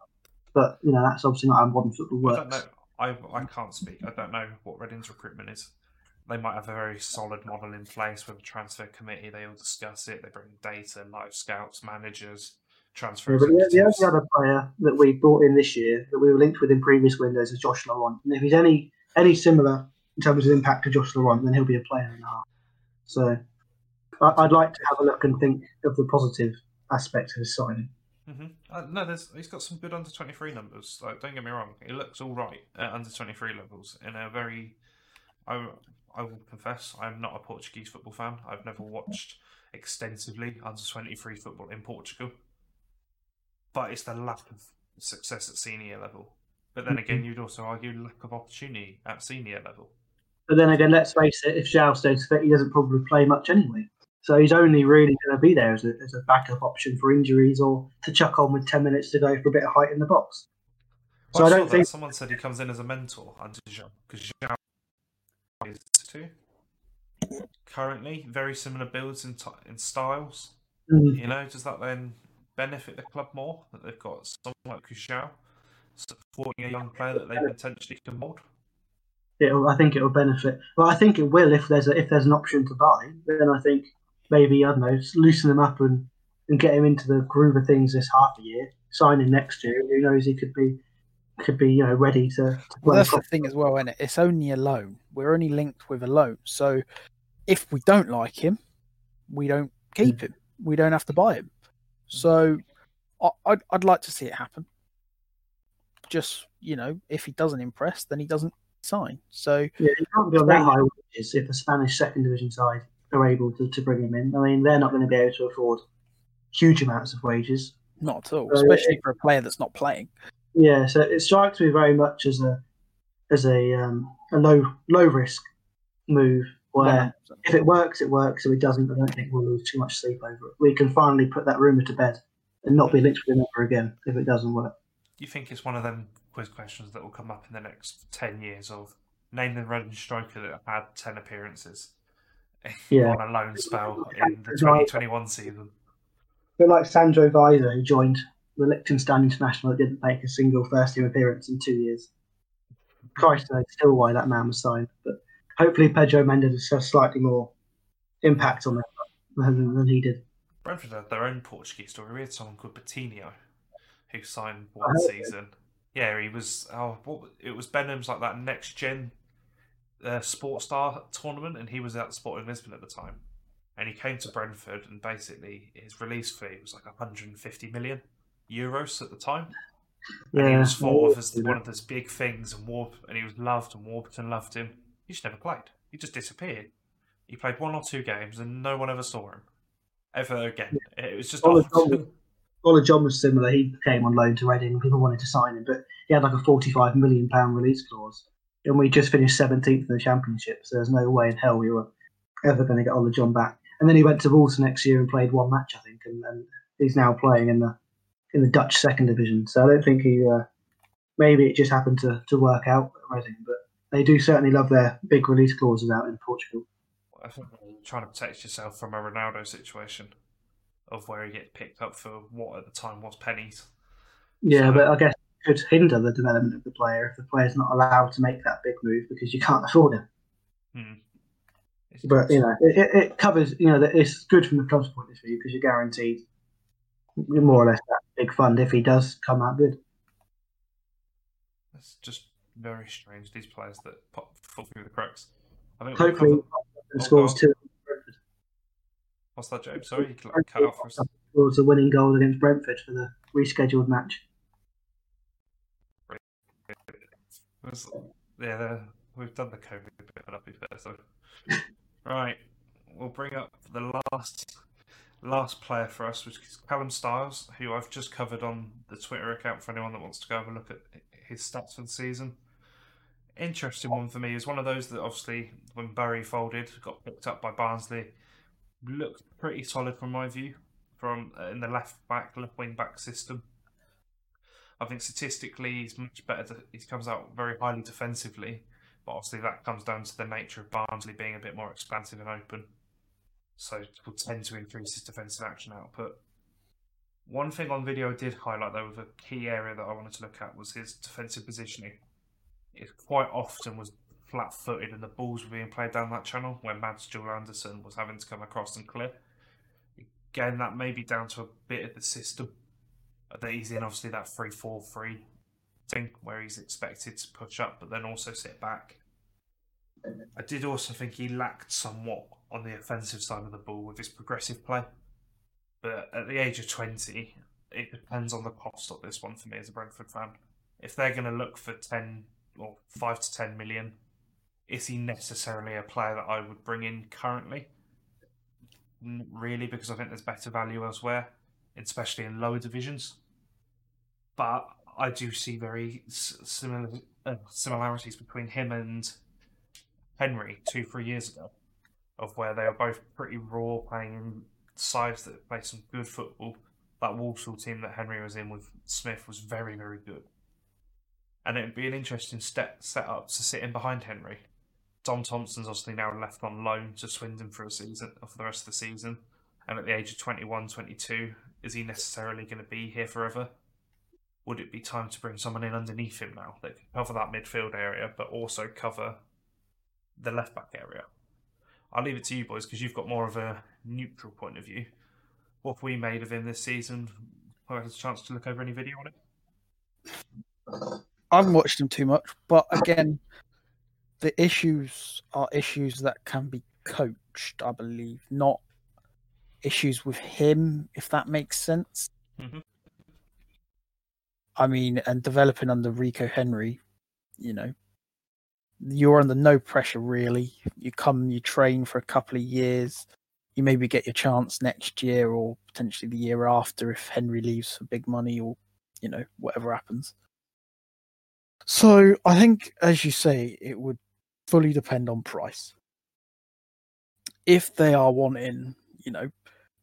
[SPEAKER 5] But, you know, that's obviously not how modern football
[SPEAKER 3] I don't
[SPEAKER 5] works.
[SPEAKER 3] know. I I can't speak. I don't know what Reading's recruitment is. They might have a very solid model in place with a transfer committee. They all discuss it. They bring data, live scouts, managers, transfer
[SPEAKER 5] Yeah, the, the only other player that we brought in this year that we were linked with in previous windows is Josh Laurent. And if he's any any similar in terms of impact to Josh Laurent, then he'll be a player and a half. So I, I'd like to have a look and think of the positive aspects of his signing.
[SPEAKER 3] hmm Uh, no, there's he's got some good under twenty three numbers. Like, don't get me wrong, he looks all right at under twenty three levels in a very. I I will confess, I'm not a Portuguese football fan. I've never watched extensively under twenty three football in Portugal. But it's the lack of success at senior level. But then again, you'd also argue lack of opportunity at senior level.
[SPEAKER 5] But then again, let's face it, if João stays fit, he doesn't probably play much anyway. So he's only really going to be there as a, as a backup option for injuries or to chuck on with 10 minutes to go for a bit of height in the box. So
[SPEAKER 3] Well,
[SPEAKER 5] I don't think
[SPEAKER 3] someone said he comes in as a mentor under Jean because Jean is too. Currently, very similar builds in, t- in styles.
[SPEAKER 5] Mm,
[SPEAKER 3] You know, does that then benefit the club more that they've got someone like Kushao supporting a young player that they potentially can mould?
[SPEAKER 5] it'll, I think it'll benefit. Well, I think it will if there's a, if there's an option to buy. Then I think maybe I don't know, loosen him up and, and get him into the groove of things this half a year. Sign him next year. Who knows? He could be could be you know ready to, to
[SPEAKER 4] Well,
[SPEAKER 5] play.
[SPEAKER 4] that's the thing as well, isn't it? It's only a loan. We're only linked with a loan. So if we don't like him, we don't keep hmm. him. We don't have to buy him. So I, I'd, I'd like to see it happen. Just, you know, if he doesn't impress, then he doesn't sign. So
[SPEAKER 5] Yeah, he can't be on that high wages if a Spanish second division side are able to, to bring him in. I mean, they're not going to be able to afford huge amounts of wages.
[SPEAKER 4] not at all,
[SPEAKER 5] Uh,
[SPEAKER 4] especially for a player that's not playing.
[SPEAKER 5] Yeah, so it strikes me very much as a as a um, a low low risk move where if it works, it works. If it doesn't, I don't think we'll lose too much sleep over it. We can finally put that rumor to bed and not be mm. linked with him ever again if it doesn't work.
[SPEAKER 3] You think it's one of them quiz questions that will come up in the next 10 years of name the Reading striker that had 10 appearances
[SPEAKER 5] Yeah.
[SPEAKER 3] on a loan spell in the 2021 season?
[SPEAKER 5] But like Sandro Wieser, who joined the Liechtenstein International, that didn't make a single first team appearance in two years. Mm. Christ knows still why that man was signed. But hopefully Pedro Mendes has slightly more impact on it than, than he did.
[SPEAKER 3] Brentford had their own Portuguese story. We had someone called Betinho who signed one season. Yeah, he was. Oh, what? It was Benham's like that next gen uh, Sports Star tournament, and he was at Sporting Lisbon at the time. And he came to Brentford, and basically his release fee was like 150 million euros at the time. Yeah, And he was thought of as one of those big things, and Warp, and he was loved, and Warburton loved him. He just never played. He just disappeared. He played one or two games, and no one ever saw him ever again. It was just
[SPEAKER 5] Oliver. John, Oliver John was similar. He came on loan to Reading and people wanted to sign him, but he had like a £45 million release clause. And we just finished 17th in the championship, so there's no way in hell we were ever going to get Oliver John back. And then he went to Walter next year and played one match, I think, and, and he's now playing in the in the Dutch second division. So I don't think he. Uh, maybe it just happened to, to work out at Reading, but they do certainly love their big release clauses out in Portugal.
[SPEAKER 3] I think you're trying to protect yourself from a Ronaldo situation of where he gets picked up for what at the time was pennies.
[SPEAKER 5] Yeah,
[SPEAKER 3] So-
[SPEAKER 5] but I guess it could hinder the development of the player if the player's not allowed to make that big move because you can't afford him.
[SPEAKER 3] Hmm.
[SPEAKER 5] But you know, it, it- covers. You know, that it's good from the club's point of view because you're guaranteed more or less that big fund if he does come out good.
[SPEAKER 3] it's just very strange. These players that pop fall through the cracks. I think
[SPEAKER 5] Hopefully,
[SPEAKER 3] we'll
[SPEAKER 5] scores two.
[SPEAKER 3] What's that, James? Sorry, you like, cut off for a second.
[SPEAKER 5] was a winning goal against Brentford for the rescheduled match.
[SPEAKER 3] Was- yeah, the- we've done the COVID bit, but I'll be fair. So, right, we'll bring up the last last player for us, which is Callum Styles, who I've just covered on the Twitter account for anyone that wants to go have a look at his stats for the season. Interesting one for me is one of those that obviously when Bury folded got picked up by Barnsley. Looked pretty solid from my view, from uh, in the left back, left wing back system. I think statistically he's much better. To, he comes out very highly defensively, but obviously that comes down to the nature of Barnsley being a bit more expansive and open. So it will tend to increase his defensive action output. One thing on video did highlight though, with a key area that I wanted to look at was his defensive positioning. It quite often was flat-footed, and the balls were being played down that channel where Mads Juel Andersen was having to come across and clear. Again, that may be down to a bit of the system that he's in obviously that 3 4 3 thing where he's expected to push up but then also sit back. I did also think he lacked somewhat on the offensive side of the ball with his progressive play. But at the age of 20, it depends on the cost of this one for me as a Brentford fan. If they're going to look for 10 or 5 to 10 million, is he necessarily a player that I would bring in currently? Really, because I think there's better value elsewhere, especially in lower divisions but I do see very similar uh, similarities between him and Henry two, three years ago, of where they are both pretty raw, playing in sides that play some good football. That Walsall team that Henry was in with Smith was very, very good, and it'd be an interesting step set up to sit in behind Henry. Dom Thompson's obviously now left on loan to Swindon for a season, uh, for the rest of the season, and at the age of 21, 22, is he necessarily going to be here forever? would it be time to bring someone in underneath him now that can cover that midfield area but also cover the left back area? I'll leave it to you boys because you've got more of a neutral point of view. What have we made of him this season? Have I had a chance to look over any video on it?
[SPEAKER 4] I haven't watched him too much, but again, the issues are issues that can be coached, I believe, not issues with him, if that makes sense.
[SPEAKER 3] Mhm.
[SPEAKER 4] I mean, and developing under Rico Henry, you know, you're under no pressure really. You come, you train for a couple of years, you maybe get your chance next year or potentially the year after if Henry leaves for big money or, you know, whatever happens. So I think, as you say, it would fully depend on price. If they are wanting, you know,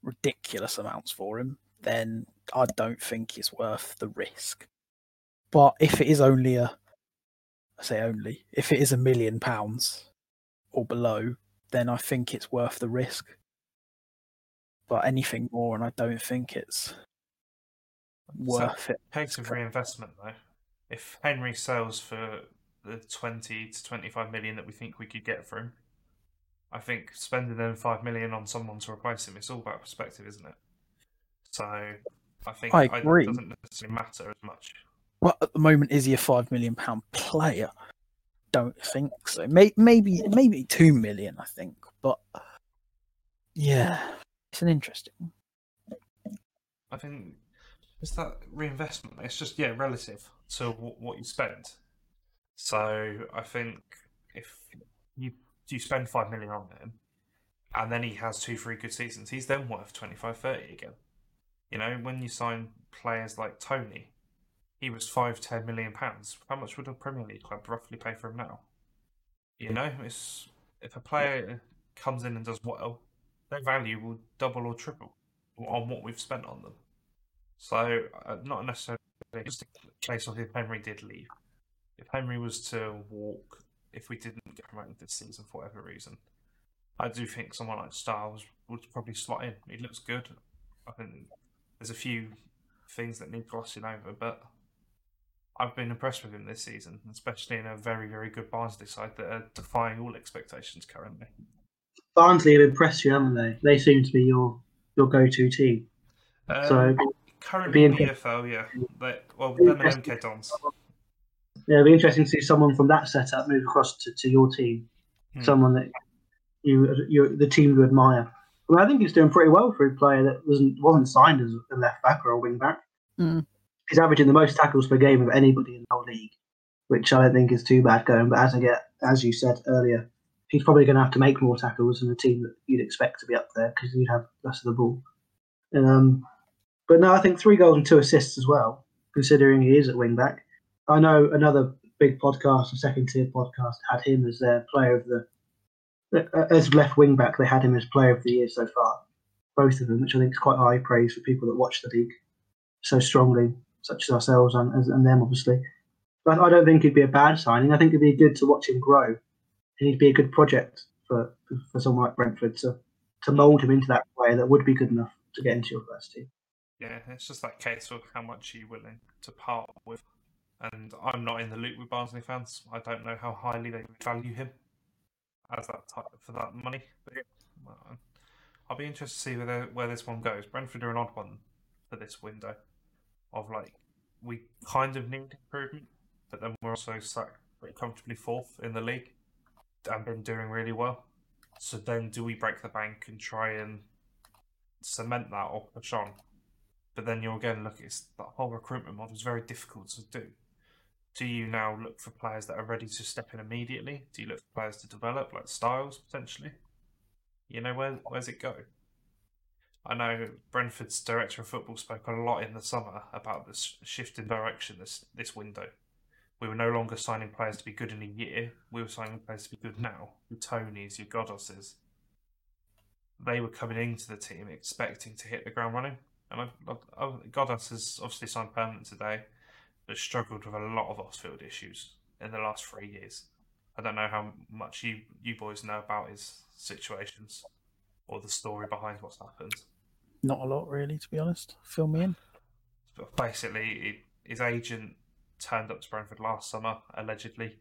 [SPEAKER 4] ridiculous amounts for him, then I don't think it's worth the risk. But if it is only a, I say only, if it is a million pounds or below, then I think it's worth the risk. But anything more, and I don't think it's worth it.
[SPEAKER 3] Case of reinvestment though. If Henry sells for the 20 to 25 million that we think we could get for him, I think spending them 5 million on someone to replace him, it's all about perspective, isn't it? So I think
[SPEAKER 4] I
[SPEAKER 3] it doesn't necessarily matter as much.
[SPEAKER 4] Well, at the moment, is he a five million pound player? Don't think so. Maybe, maybe two million. I think, but yeah, it's an interesting.
[SPEAKER 3] I think it's that reinvestment. It's just yeah, relative to what, what you spend. So I think if you you spend five million on him, and then he has two, three good seasons, he's then worth 25, 30 again. You know, when you sign players like Tony, he was five, ten million pounds. How much would a Premier League club roughly pay for him now? You know, it's if a player comes in and does well, their value will double or triple on what we've spent on them. So, uh, not necessarily just a case of if Henry did leave. If Henry was to walk, if we didn't get promoted this season for whatever reason, I do think someone like Styles would probably slot in. He looks good. I think there's a few things that need glossing over, but I've been impressed with him this season, especially in a very, very good Barnsley side that are defying all expectations currently.
[SPEAKER 5] Barnsley have impressed you, haven't they? They seem to be your your go-to team.
[SPEAKER 3] Um,
[SPEAKER 5] So
[SPEAKER 3] currently
[SPEAKER 5] be
[SPEAKER 3] in the EFL, yeah. They, well, them and MK Dons.
[SPEAKER 5] yeah, it'll be interesting to see someone from that setup move across to, to your team.
[SPEAKER 3] Hmm.
[SPEAKER 5] Someone that you you the team you admire I, mean, I think he's doing pretty well for a player that wasn't wasn't signed as a left back or a wing back.
[SPEAKER 4] Mm.
[SPEAKER 5] He's averaging the most tackles per game of anybody in the whole league, which I don't think is too bad going. But as I get, as you said earlier, he's probably going to have to make more tackles than the team that you'd expect to be up there because you'd have less of the ball. And, um, but no, I think three goals and two assists as well, considering he is at wing back. I know another big podcast, a second tier podcast, had him as their player of the uh, as left wing back. They had him as player of the year so far, both of them, which I think is quite high praise for people that watch the league so strongly, such as ourselves and, and them, obviously. But I don't think it'd be a bad signing. I think it'd be good to watch him grow, and he'd be a good project for for someone like Brentford to to mould him into that player that would be good enough to get into your first team.
[SPEAKER 3] Yeah, it's just that case of how much are you willing to part with. And I'm not in the loop with Barnsley fans. I don't know how highly they value him as that type for that money. But well, um, I'll be interested to see where where this one goes. Brentford are an odd one for this window. Of like, we kind of need improvement, but then we're also sat pretty comfortably fourth in the league and been doing really well. So then, do we break the bank and try and cement that or push on? But then you're again look, it's that whole recruitment model is very difficult to do. Do you now look for players that are ready to step in immediately? Do you look for players to develop, like Styles potentially? You know where where's it go? I know Brentford's director of football spoke a lot in the summer about this shift in direction this this window. We were no longer signing players to be good in a year. We were signing players to be good now. Your Tonys, your Ghoddoses. They were coming into the team expecting to hit the ground running. And I, I, I, Ghoddos has obviously signed permanent today, but struggled with a lot of off-field issues in the last three years. I don't know how much you you boys know about his situations or the story behind what's happened.
[SPEAKER 4] Not a lot, really, to be honest. Fill me in.
[SPEAKER 3] But basically, his agent turned up to Brentford last summer, allegedly,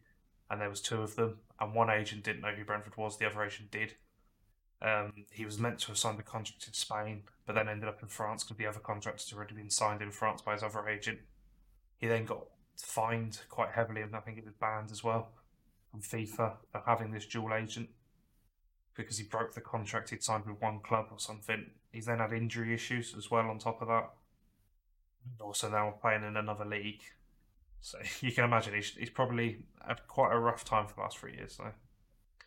[SPEAKER 3] and there was two of them, and one agent didn't know who Brentford was, the other agent did. Um, he was meant to have signed a contract in Spain, but then ended up in France because the other contract had already been signed in France by his other agent. He then got fined quite heavily, and I think he was banned as well from FIFA for having this dual agent because he broke the contract he'd signed with one club or something. He's then had injury issues as well on top of that. Also now playing in another league. So you can imagine he's, he's probably had quite a rough time for the last three years. So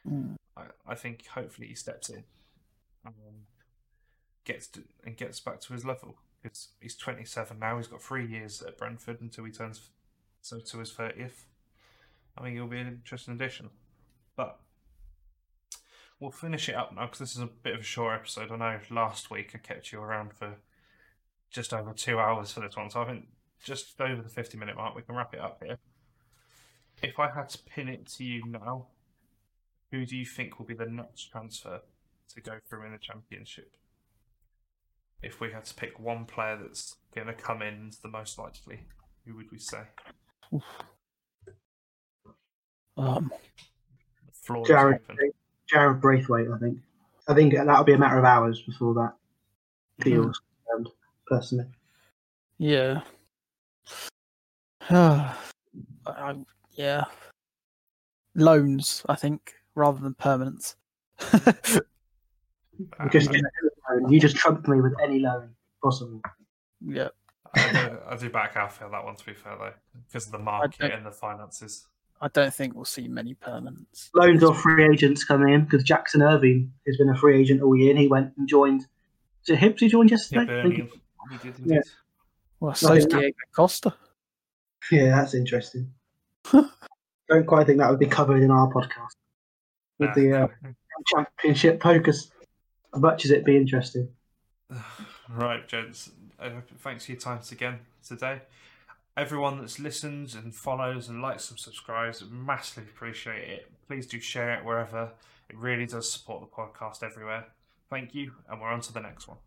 [SPEAKER 4] Mm.
[SPEAKER 3] I, I think hopefully he steps in and gets to, and gets back to his level. Because he's 27 now. He's got three years at Brentford until he turns so to his 30th. I think he'll be an interesting addition. But we'll finish it up now because this is a bit of a short episode. I know last week I kept you around for just over two hours for this one, so I think just over the 50 minute mark, we can wrap it up here. If I had to pin it to you now, who do you think will be the next transfer to go through in the championship? If we had to pick one player that's going to come in the most likely, who would we say?
[SPEAKER 4] Um,
[SPEAKER 3] floor Jarrad.
[SPEAKER 5] Jarrad Branthwaite, I think. I think that'll be a matter of hours before that deal's confirmed, personally.
[SPEAKER 4] yeah. I, I, yeah. Loans, I think, rather than permanents.
[SPEAKER 3] Um,
[SPEAKER 5] Just you just trumped me with any loan possible.
[SPEAKER 4] yeah.
[SPEAKER 3] I, do, I do back Alfie on that one, to be fair, though, because of the market and the finances.
[SPEAKER 4] I don't think we'll see many permanents.
[SPEAKER 5] Loans or free agents coming in because Jackson Irvine has been a free agent all year and he went and joined. Is it Hibs who joined
[SPEAKER 3] Yeah,
[SPEAKER 5] yesterday? I
[SPEAKER 3] Birmingham.
[SPEAKER 5] think-
[SPEAKER 3] did
[SPEAKER 5] Yeah.
[SPEAKER 3] indeed.
[SPEAKER 4] Well, so's Diego Costa.
[SPEAKER 5] Yeah, that's interesting. Don't quite think that would be covered in our podcast with
[SPEAKER 3] Nah,
[SPEAKER 5] the uh, championship focus. Much as it'd be interesting.
[SPEAKER 3] Right, gents. Uh, thanks for your time again today. Everyone that's listened and follows and likes and subscribes, massively appreciate it. Please do share it wherever. It really does support the podcast everywhere. Thank you, and we're on to the next one.